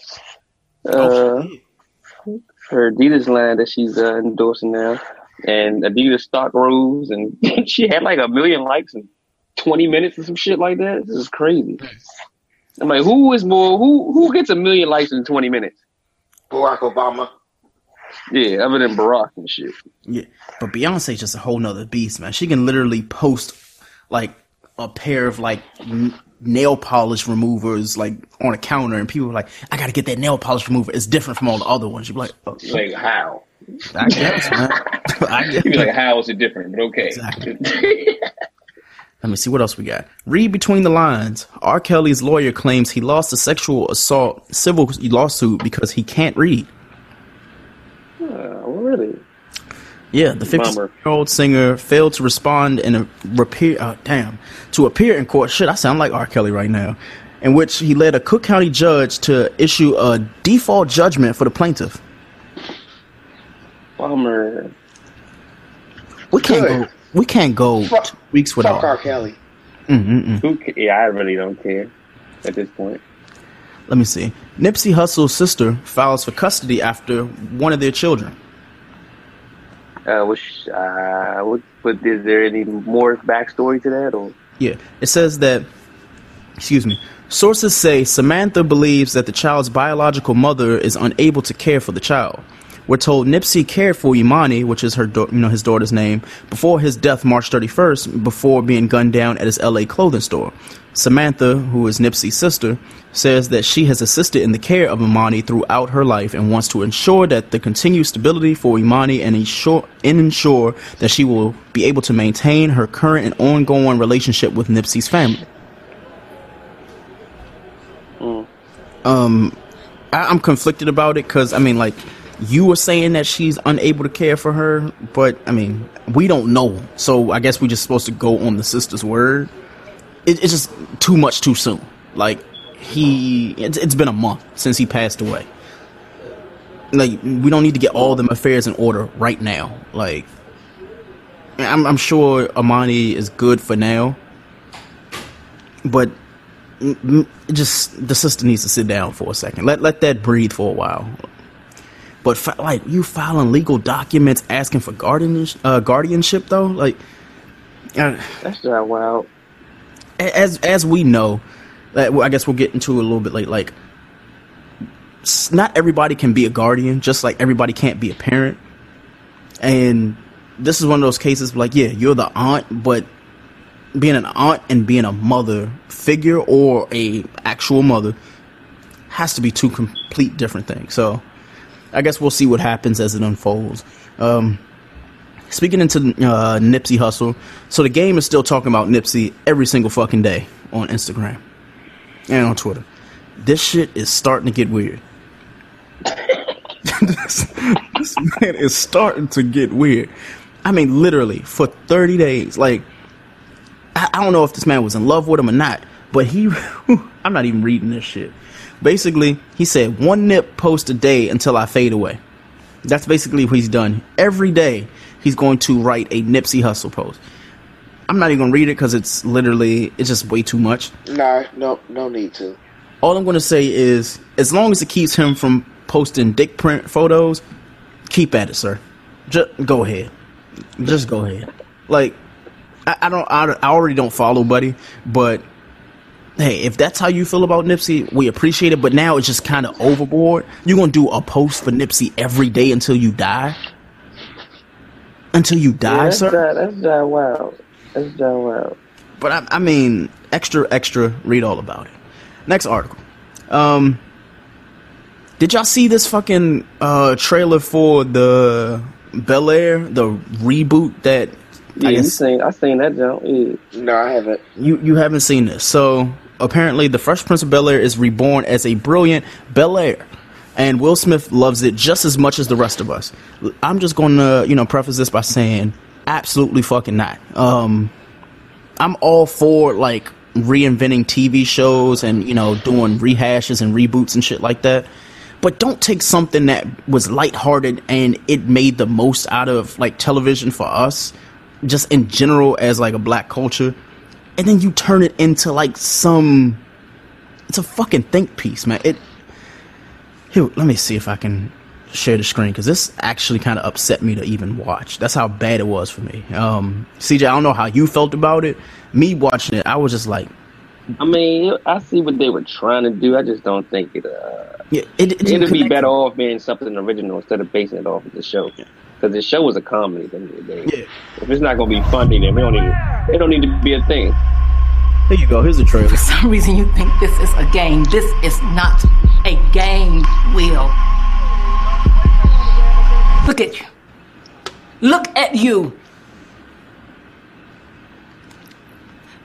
Oh, Uh, her Adidas line that she's uh, endorsing now, and Adidas stock rose, and she had like a million likes in 20 minutes or some shit like that. This is crazy. I'm like, who is more? Who who gets a million likes in 20 minutes? Barack Obama. Yeah, other than Barack and shit. Yeah, but Beyonce's just a whole nother beast, man. She can literally post like a pair of like n- nail polish removers like on a counter, and people are like, "I got to get that nail polish remover. It's different from all the other ones." You're like, oh, Like how? I guess, man. I guess. You'd be like, how is it different? But okay. Let me see what else we got. Read between the lines. R. Kelly's lawyer claims he lost a sexual assault civil lawsuit because he can't read. Uh, really? Yeah, the 50-year-old singer failed to respond in a repair. Oh, uh, damn, to appear in court. Shit, I sound like R. Kelly right now. In which he led a Cook County judge to issue a default judgment for the plaintiff. Bummer. We can't Good. go. We can't go Fuck- weeks Fuck without. R. Kelly. Mm-mm-mm. Who? Yeah, I really don't care at this point. Let me see. Nipsey Hussle's sister files for custody after one of their children. Uh, which, uh, what, but is there any more backstory to that, or? Yeah, it says that. Excuse me. Sources say Samantha believes that the child's biological mother is unable to care for the child. We're told Nipsey cared for Imani, which is her, you know, his daughter's name, before his death March 31st, before being gunned down at his LA clothing store. Samantha, who is Nipsey's sister, says that she has assisted in the care of Imani throughout her life and wants to ensure that the continued stability for Imani and ensure, and ensure that she will be able to maintain her current and ongoing relationship with Nipsey's family. Um, I, I'm conflicted about it because I mean, like, you were saying that she's unable to care for her, but I mean, we don't know. So I guess we're just supposed to go on the sister's word. It, it's just too much too soon. Like he, it's, it's been a month since he passed away. Like we don't need to get all them affairs in order right now. Like I'm, I'm sure Imani is good for now, but just the sister needs to sit down for a second. Let let that breathe for a while. But fi- like you filing legal documents asking for guardianship, uh, guardianship though, like uh, That's not wild. As as we know, I guess we'll get into a little bit late. Like, not everybody can be a guardian, just like everybody can't be a parent. And this is one of those cases. Like, yeah, you're the aunt, but being an aunt and being a mother figure or a actual mother has to be two complete different things. So, I guess we'll see what happens as it unfolds. Um, speaking into uh, Nipsey Hussle, so the game is still talking about Nipsey every single fucking day on Instagram and on Twitter. This shit is starting to get weird. this, this man is starting to get weird. I mean, literally for 30 days. Like, I, I don't know if this man was in love with him or not, but he, I'm not even reading this shit. Basically, he said one nip post a day until I fade away. That's basically what he's done. Every day, he's going to write a Nipsey Hussle post. I'm not even gonna read it because it's literally it's just way too much. Nah, no, no need to. All I'm gonna say is, as long as it keeps him from posting dick print photos, keep at it, sir. Just go ahead. Just go ahead. Like, I, I don't, I, I already don't follow Buddy, but hey, if that's how you feel about Nipsey, we appreciate it. But now it's just kind of overboard. You're gonna do a post for Nipsey every day until you die. Until you die, yeah, that's sir. not, that's not wild. That's not wild. But I, I mean, extra, extra. Read all about it. Next article. Um, did y'all see this fucking uh trailer for the Bel Air, the reboot that? Yeah, I you guess seen, I seen that jump. Yeah. No, I haven't. you you haven't seen this. So apparently, the Fresh Prince of Bel Air is reborn as a brilliant Bel Air, and Will Smith loves it just as much as the rest of us. I'm just going to you know preface this by saying, absolutely fucking not. Um, I'm all for like reinventing TV shows and you know doing rehashes and reboots and shit like that. But don't take something that was lighthearted and it made the most out of like television for us, just in general as like a black culture, and then you turn it into like some. It's a fucking think piece, man. It. Here, let me see if I can share the screen because this actually kind of upset me to even watch. That's how bad it was for me. Um, CJ, I don't know how you felt about it. Me watching it, I was just like, I mean, I see what they were trying to do. I just don't think it. Uh, yeah, it, it it'd be better off being something original instead of basing it off of the show. Because the show was a comedy. At the end of the day. Yeah. If it's not going to be funny, then we don't need. It don't need to be a thing. There you go. Here's the trailer. For some reason, you think this is a game. This is not a game, Will. Look at you. Look at you.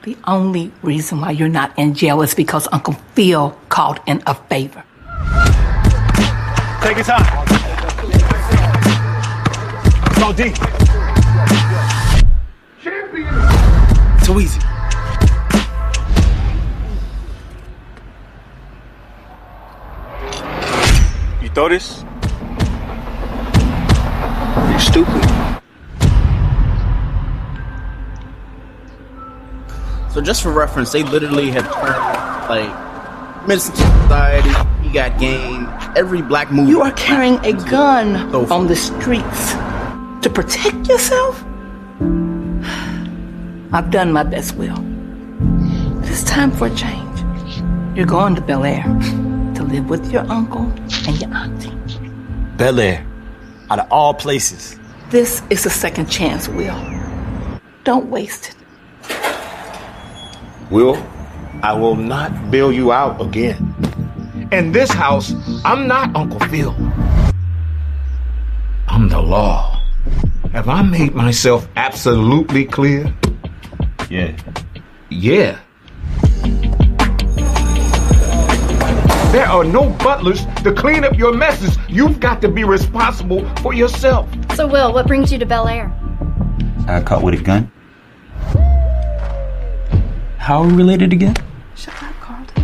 The only reason why you're not in jail is because Uncle Phil called in a favor. Take your time. Go deep. Too easy. Throw this? You stupid. So just for reference, they literally have turned like Menace II Society, He Got Game, every black movie. You are carrying a gun So- on the streets to protect yourself? I've done my best, Will. It's time for a change. You're going to Bel Air to live with your uncle and your auntie. Bel Air. Out of all places. This is a second chance, Will. Don't waste it. Will, I will not bail you out again. In this house, I'm not Uncle Phil. I'm the law. Have I made myself absolutely clear? Yeah. Yeah. There are no butlers to clean up your messes. You've got to be responsible for yourself. So, Will, what brings you to Bel Air? I caught with a gun. How are we related again? Shut up, Carlton.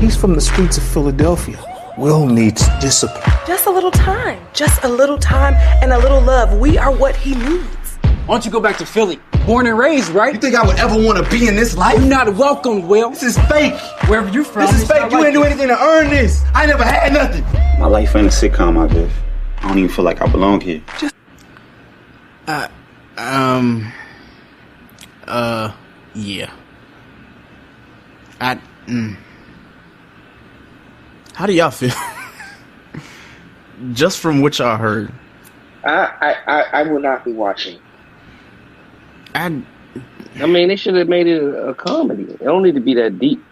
He's from the streets of Philadelphia. Will needs discipline. Just a little time. Just a little time and a little love. We are what he needs. Why don't you go back to Philly? Born and raised, right? You think I would ever want to be in this life? You're not welcome, Will. This is fake. Wherever you're from, This is fake. You like ain't do anything to earn this. I never had nothing. My life ain't a sitcom, I guess. I don't even feel like I belong here. Just, uh, um, uh, yeah. I, mm. How do y'all feel? Just from what y'all heard. I, I, I, I will not be watching. I, I mean, they should have made it a, a comedy. It don't need to be that deep.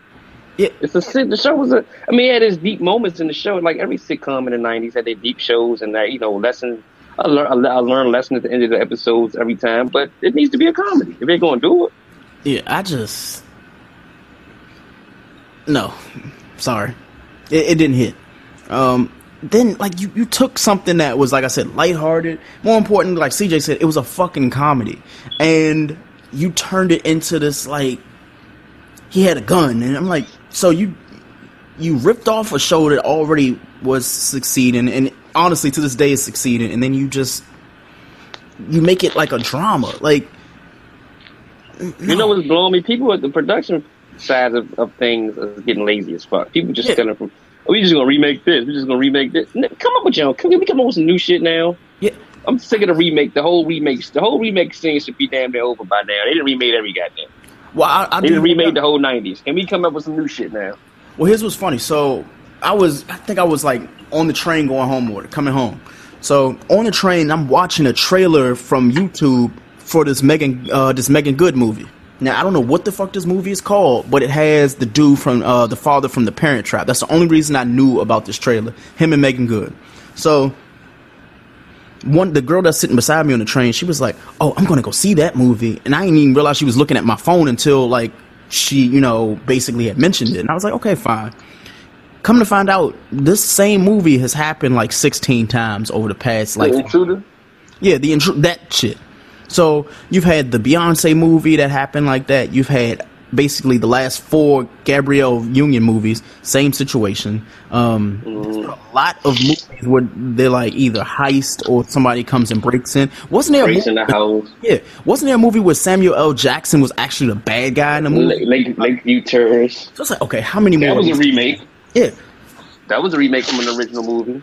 Yeah, it's a sit. The show was a. I mean, it had its deep moments in the show. Like every sitcom in the '90s had their deep shows and that you know lessons. I learn I learn a lesson at the end of the episodes every time, but it needs to be a comedy if they're going to do it. Yeah, I just no, sorry, it, it didn't hit. Um, then like you, you took something that was like I said, lighthearted. More important, like CJ said, it was a fucking comedy, and you turned it into this like he had a gun, and I'm like, so you you ripped off a show that already was succeeding, and honestly to this day is succeeding, and then you just you make it like a drama, like. You know what's blowing me? People at the production side of, of things is getting lazy as fuck. People just gonna, oh, we just gonna remake this. We're just gonna remake this. Come up with your own. Can we come up with some new shit now? Yeah. I'm sick of the remake. The whole remakes. The whole remake scene should be damn near over by now. They didn't remake every goddamn. Well, I, I They didn't remake the whole '90s. Can we come up with some new shit now? Well, here's what's funny. So I was, I think I was like on the train going home or coming home. So on the train, I'm watching a trailer from YouTube for this Megan, uh, this Meagan Good movie. Now I don't know what the fuck this movie is called, but it has the dude from uh, the father from The Parent Trap. That's the only reason I knew about this trailer. Him and Meagan Good. So one the girl that's sitting beside me on the train, she was like, "Oh, I'm gonna go see that movie," and I didn't even realize she was looking at my phone until like she, you know, basically had mentioned it, and I was like, "Okay, fine." Come to find out, this same movie has happened like 16 times over the past like the intruder. yeah, the intru- that shit. So you've had the Beyonce movie that happened like that. You've had basically the last four Gabrielle Union movies, same situation. Um, A lot of movies where they're like either heist or somebody comes and breaks in. Wasn't there? Breaks a in movie, the house. Yeah, wasn't there a movie where Samuel L. Jackson was actually the bad guy in the movie? Lake, Lake, Lakeview Terrace. So it's like, okay, how many more? That more? was a remake. Yeah. That was a remake from an original movie.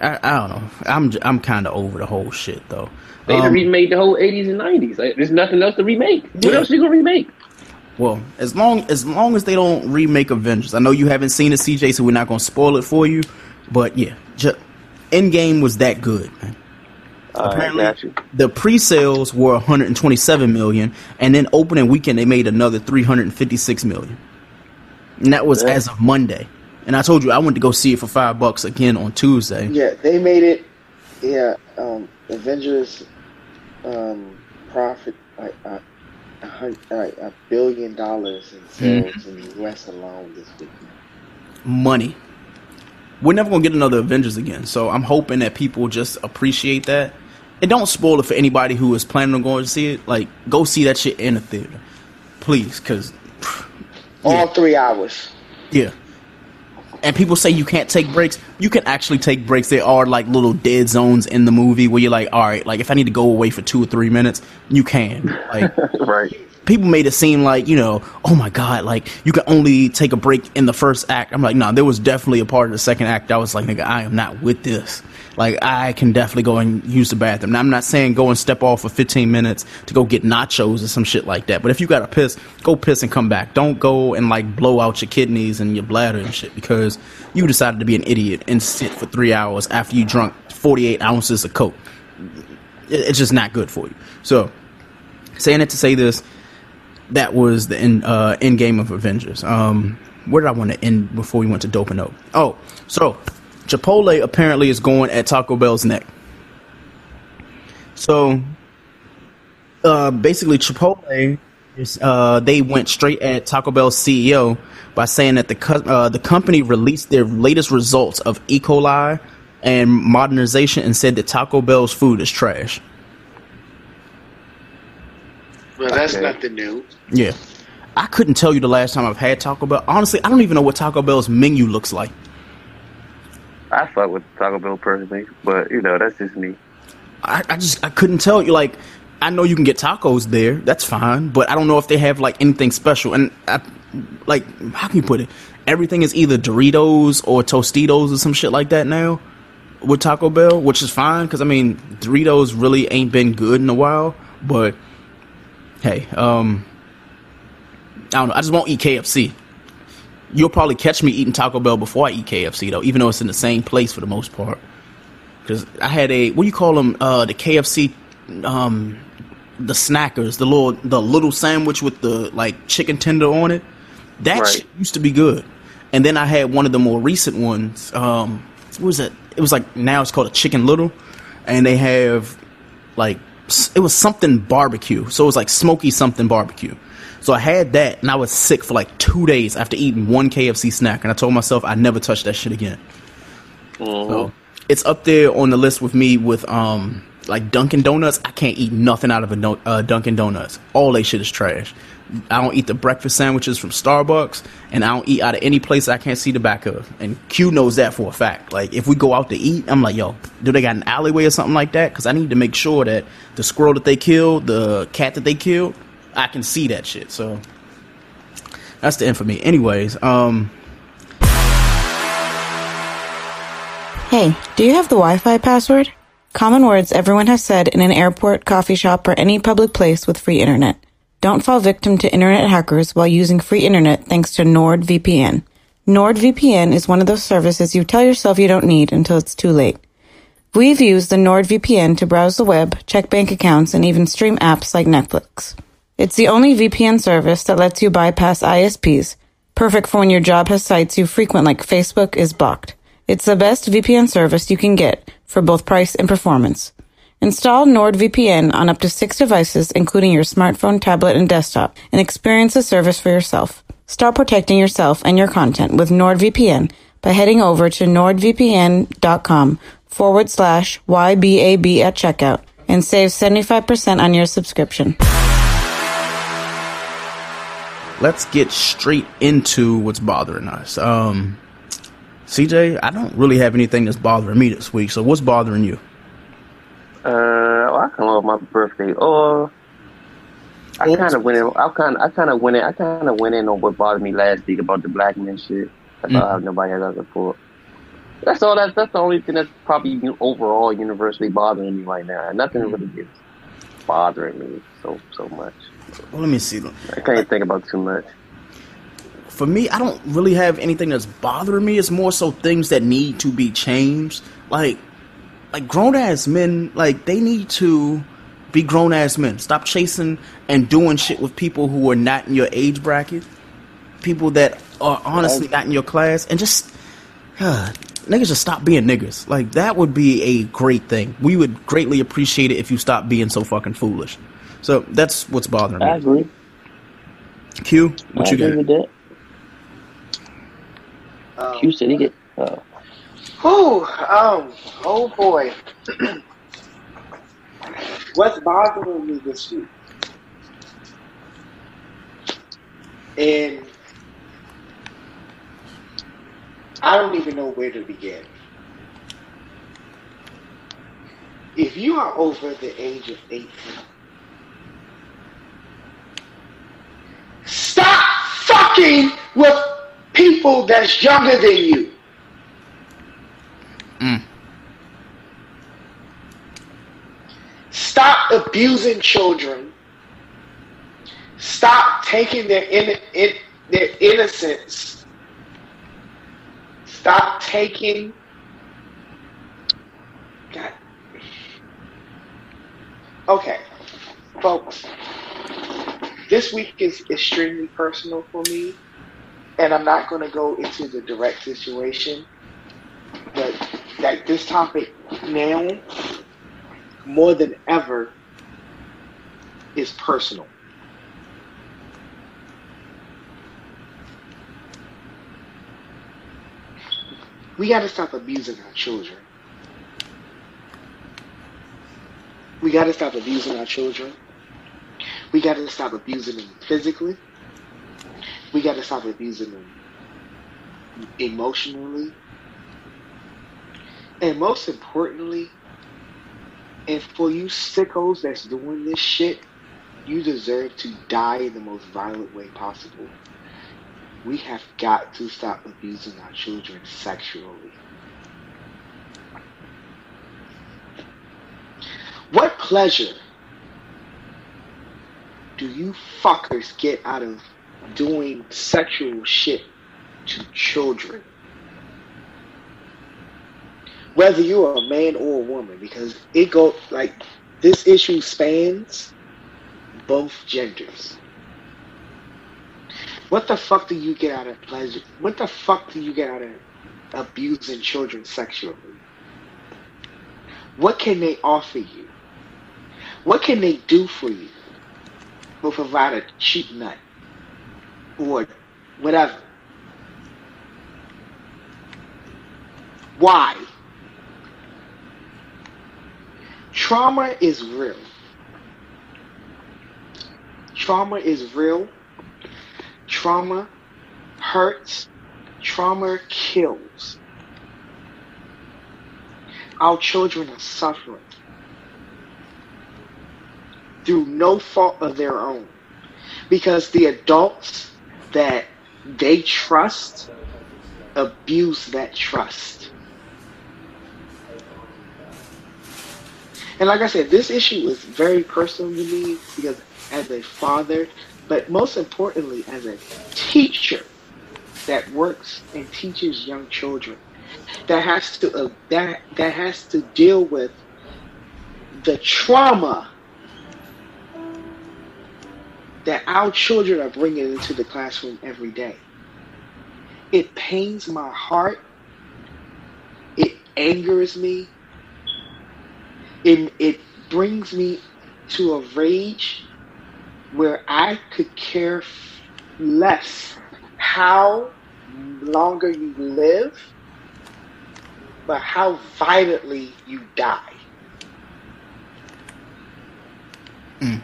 I, I don't know. I'm I'm kind of over the whole shit though. They Um, remade the whole 80s and 90s. Like, there's nothing else to remake. What Yeah. else you gonna remake? Well, as long as long as they don't remake Avengers, I know you haven't seen it, CJ, so we're not gonna spoil it for you. But yeah, ju- Endgame was that good. Man. Apparently, you. the pre-sales were 127 million, and then opening weekend they made another 356 million, and that was Yeah. as of Monday. And I told you I went to go see it for five bucks again on Tuesday. Yeah, they made it. Yeah, um, Avengers um, profit like uh, a, a billion dollars in sales in the U.S. alone this week. money. We're never gonna get another Avengers again, so I'm hoping that people just appreciate that. And don't spoil it for anybody who is planning on going to see it. Like, go see that shit in the theater, please, because All three hours. yeah. And people say you can't take breaks. You can actually take breaks. There are like little dead zones in the movie where you're like, all right, like if I need to go away for two or three minutes, you can. Like, right. people made it seem like you know oh my god like you can only take a break in the first act i'm like no there was definitely a part of the second act I was like nigga i am not with this like i can definitely go and use the bathroom now i'm not saying go and step off for 15 minutes to go get nachos or some shit like that but if you gotta piss go piss and come back don't go and like blow out your kidneys and your bladder and shit because you decided to be an idiot and sit for three hours after you drunk 48 ounces of coke it's just not good for you so saying it to say this that was the end, uh, end game of Avengers. Um, where did I want to end before we went to Dope and Dope? Oh, so Chipotle apparently is going at Taco Bell's neck. So, uh, basically, Chipotle uh, they went straight at Taco Bell's CEO by saying that the co- uh, the company released their latest results of E. coli and modernization and said that Taco Bell's food is trash. Well, that's Okay. nothing new. Yeah. I couldn't tell you the last time I've had Taco Bell. Honestly, I don't even know what Taco Bell's menu looks like. I fuck with Taco Bell personally, but you know that's just me. I, I just I couldn't tell you like I know you can get tacos there. That's fine, but I don't know if they have like anything special. And I, like how can you put it? Everything is either Doritos or Tostitos or some shit like that now with Taco Bell, which is fine because I mean Doritos really ain't been good in a while. But hey, um, I don't know. I just won't eat KFC. You'll probably catch me eating Taco Bell before I eat KFC though, even though it's in the same place for the most part. Because I had a what do you call them? Uh, the KFC, um, the snackers, the little the little sandwich with the like chicken tender on it. That Right. shit used to be good. And then I had one of the more recent ones. Um, what was it? It was like now it's called a chicken little, and they have like it was something barbecue. So it was like smoky something barbecue. So I had that, and I was sick for like two days after eating one KFC snack, and I told myself I never touch that shit again. So it's up there on the list with me with um like Dunkin' Donuts. I can't eat nothing out of a no- uh, Dunkin' Donuts. All they shit is trash. I don't eat the breakfast sandwiches from Starbucks, and I don't eat out of any place I can't see the back of. And Q knows that for a fact. Like if we go out to eat, I'm like, yo, do they got an alleyway or something like that? Because I need to make sure that the squirrel that they killed, the cat that they killed, I can see that shit. So that's the end for me. Anyways, um, Hey, do you have the Wi Fi password? Common words everyone has said in an airport, coffee shop, or any public place with free internet. Don't fall victim to internet hackers while using free internet thanks to NordVPN. NordVPN is one of those services you tell yourself you don't need until it's too late. We've used the NordVPN to browse the web, check bank accounts, and even stream apps like Netflix. It's the only VPN service that lets you bypass ISPs, perfect for when your job has sites you frequent like Facebook is blocked. It's the best VPN service you can get for both price and performance. Install NordVPN on up to six devices, including your smartphone, tablet, and desktop, and experience the service for yourself. Start protecting yourself and your content with NordVPN by heading over to nordvpn.com forward slash YBAB at checkout and save 75% on your subscription. Let's get straight into what's bothering us. Um, CJ, I don't really have anything that's bothering me this week. So what's bothering you? Uh, well, I kind of love my birthday. Or I kind of went in. I kind I kind of went in. I kind of went in on what bothered me last week about the black man shit. That's all I have nobody has other for. That's all. That's that's the only thing that's probably overall universally bothering me right now. Nothing really is bothering me so so much. Well, let me see. I can't think about too much. For me, I don't really have anything that's bothering me. It's more so things that need to be changed. Like, like grown ass men, like they need to be grown ass men. Stop chasing and doing shit with people who are not in your age bracket. People that are honestly not in your class, and just uh, niggas just stop being niggas. Like that would be a great thing. We would greatly appreciate it if you stopped being so fucking foolish. So that's what's bothering I me. agree. Q, what I you agree got? with that. Q said he get. Whew, um, oh boy. What's bothering me this week? And I don't even know where to begin. If you are over the age of 18, stop fucking with people that's younger than you. Mm. Stop abusing children. Stop taking their in, in, their innocence. Stop taking. God. Okay, folks this week is extremely personal for me, and I'm not going to go into the direct situation, but that this topic now, more than ever, is personal. We got to stop abusing our children. We got to stop abusing our children. We got to stop abusing them physically. We got to stop abusing them emotionally. And most importantly, and for you sickos that's doing this shit, you deserve to die in the most violent way possible. We have got to stop abusing our children sexually. What pleasure do you fuckers get out of doing sexual shit to children? Whether you're a man or a woman, because it go like this issue spans both genders. What the fuck do you get out of pleasure? What the fuck do you get out of abusing children sexually? What can they offer you? What can they do for you? Will provide a cheap nut or whatever. Why? Trauma is real. Trauma is real. Trauma hurts. Trauma kills. Our children are suffering through no fault of their own because the adults that they trust abuse that trust. And like I said, this issue is very personal to me because as a father, but most importantly as a teacher that works and teaches young children, that has to uh, that that has to deal with the trauma that our children are bringing into the classroom every day. It pains my heart. It angers me. It, it brings me to a rage where I could care less how longer you live, but how violently you die. Mm.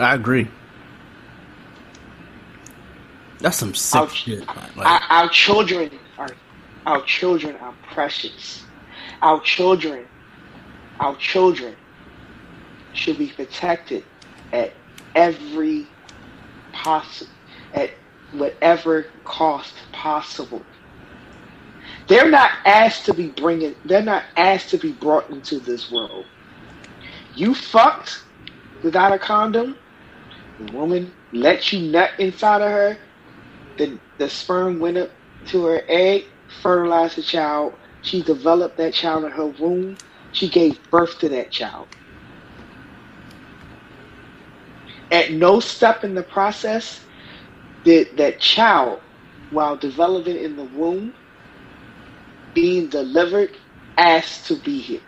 I agree. That's some sick Our, shit. man. our, our children are our children are precious. Our children, our children should be protected at every possible, at whatever cost possible. They're not asked to be bringing. They're not asked to be brought into this world. You fucked without a condom. Woman let you nut inside of her. The the sperm went up to her egg, fertilized the child. She developed that child in her womb. She gave birth to that child. At no step in the process did that child, while developing in the womb, being delivered, ask to be here.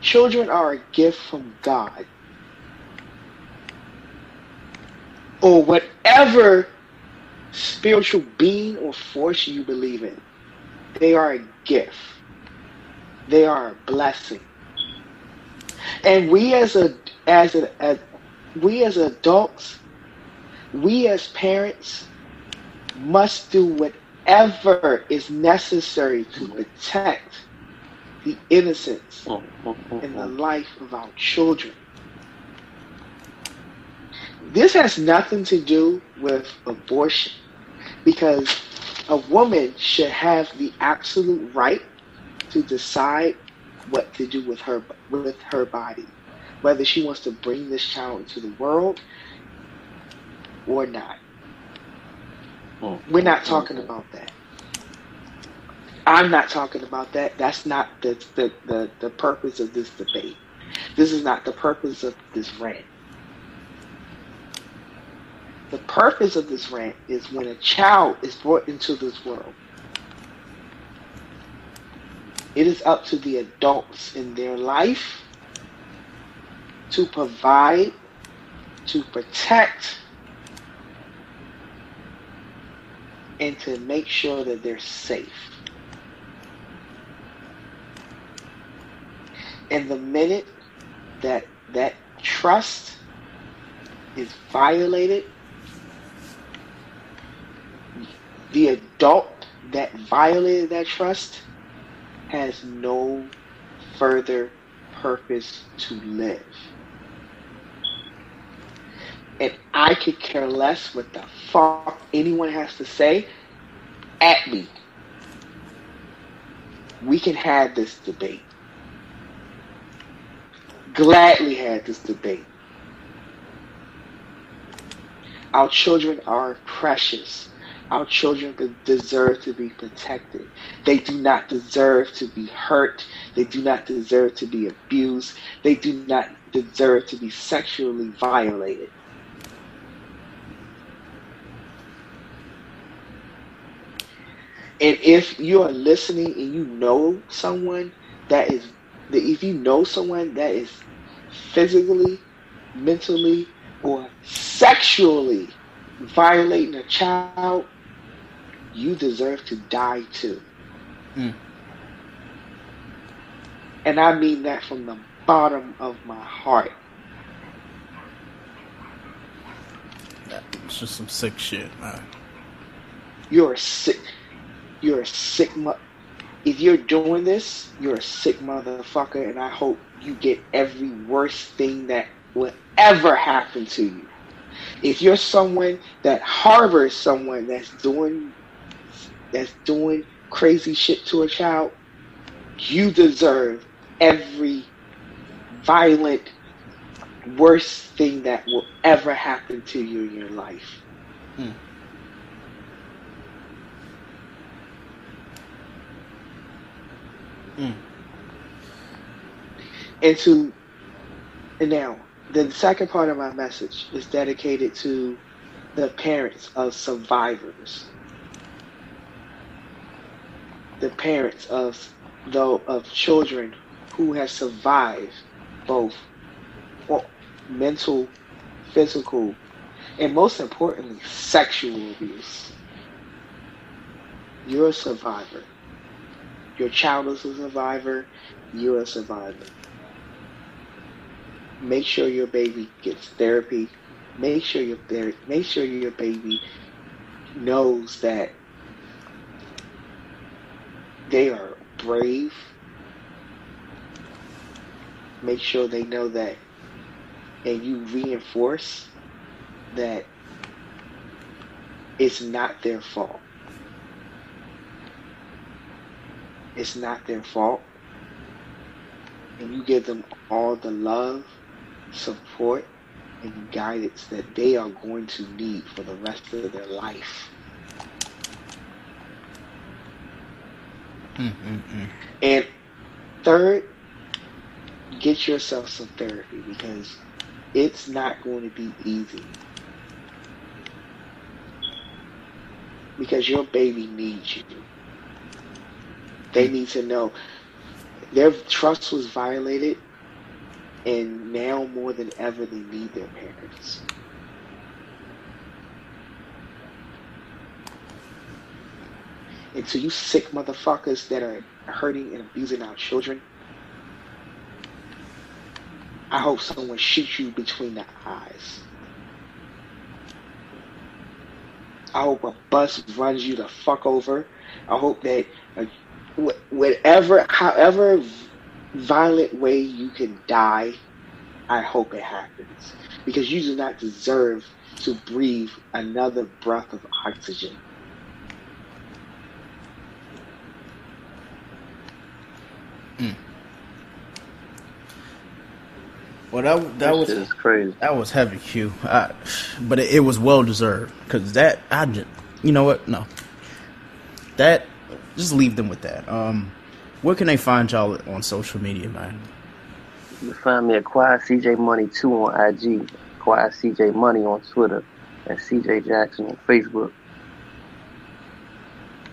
Children are a gift from God. Or whatever spiritual being or force you believe in. They are a gift. They are a blessing. And we as a as a as, we as adults, we as parents must do whatever is necessary to protect the innocence mm, mm, mm, and the life of our children. This has nothing to do with abortion because a woman should have the absolute right to decide what to do with her with her body, whether she wants to bring this child into the world or not. Hmm. We're not talking about that. I'm not talking about that. That's not the, the, the, the purpose of this debate. This is not the purpose of this rant. The purpose of this rant is when a child is brought into this world, it is up to the adults in their life to provide, to protect, and to make sure that they're safe. And the minute that that trust is violated, the adult that violated that trust has no further purpose to live. And I could care less what the fuck anyone has to say at me. We can have this debate. Gladly had this debate. Our children are precious. Our children deserve to be protected. They do not deserve to be hurt. They do not deserve to be abused. They do not deserve to be sexually violated. And if you are listening and you know someone that is, if you know someone that is physically, mentally, or sexually violating a child, you deserve to die too. Mm. And I mean that from the bottom of my heart. It's just some sick shit, man. You're a sick. You're a sick. Mo- if you're doing this, you're a sick motherfucker, and I hope you get every worst thing that will ever happen to you. If you're someone that harbors someone that's doing that's doing crazy shit to a child, you deserve every violent, worst thing that will ever happen to you in your life. Mm. Mm. And to and now the second part of my message is dedicated to the parents of survivors. The parents of though of children who have survived both mental, physical, and most importantly, sexual abuse. You're a survivor. Your child is a survivor. You're a survivor. Make sure your baby gets therapy. Make sure your make sure your baby knows that they are brave. Make sure they know that, and you reinforce that it's not their fault. It's not their fault. And you give them all the love, support, and guidance that they are going to need for the rest of their life. Mm-mm-mm. And third, get yourself some therapy because it's not going to be easy. Because your baby needs you. They mm. need to know their trust was violated, and now more than ever, they need their parents. And to you sick motherfuckers that are hurting and abusing our children, I hope someone shoots you between the eyes. I hope a bus runs you the fuck over. I hope that uh, whatever, however violent way you can die, I hope it happens because you do not deserve to breathe another breath of oxygen. Mm. Well, that that That was is crazy. That was heavy, Q. I, but it, it was well deserved because that I just, you know what? No, that just leave them with that. Um, where can they find y'all on social media, man? You find me at Quiet CJ Money 2 on IG, Quiet CJ Money on Twitter, and CJ Jackson on Facebook.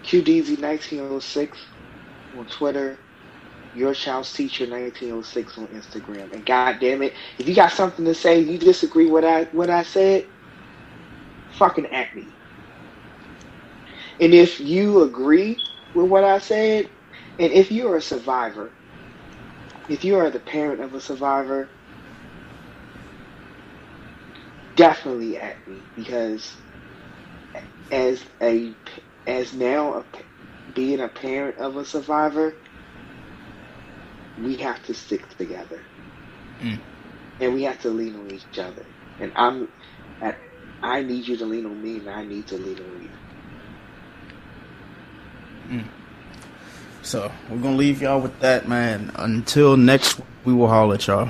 QDZ1906 on Twitter. Your child's teacher 1906 on Instagram. And god damn it, if you got something to say, you disagree with what I what I said, fucking at me. And if you agree with what I said, and if you are a survivor, if you are the parent of a survivor, definitely at me because as a as now a, being a parent of a survivor, we have to stick together, Mm. and we have to lean on each other. And I'm, I, I need you to lean on me, and I need to lean on you. Mm. So we're gonna leave y'all with that, man. Until next, we will holler at y'all.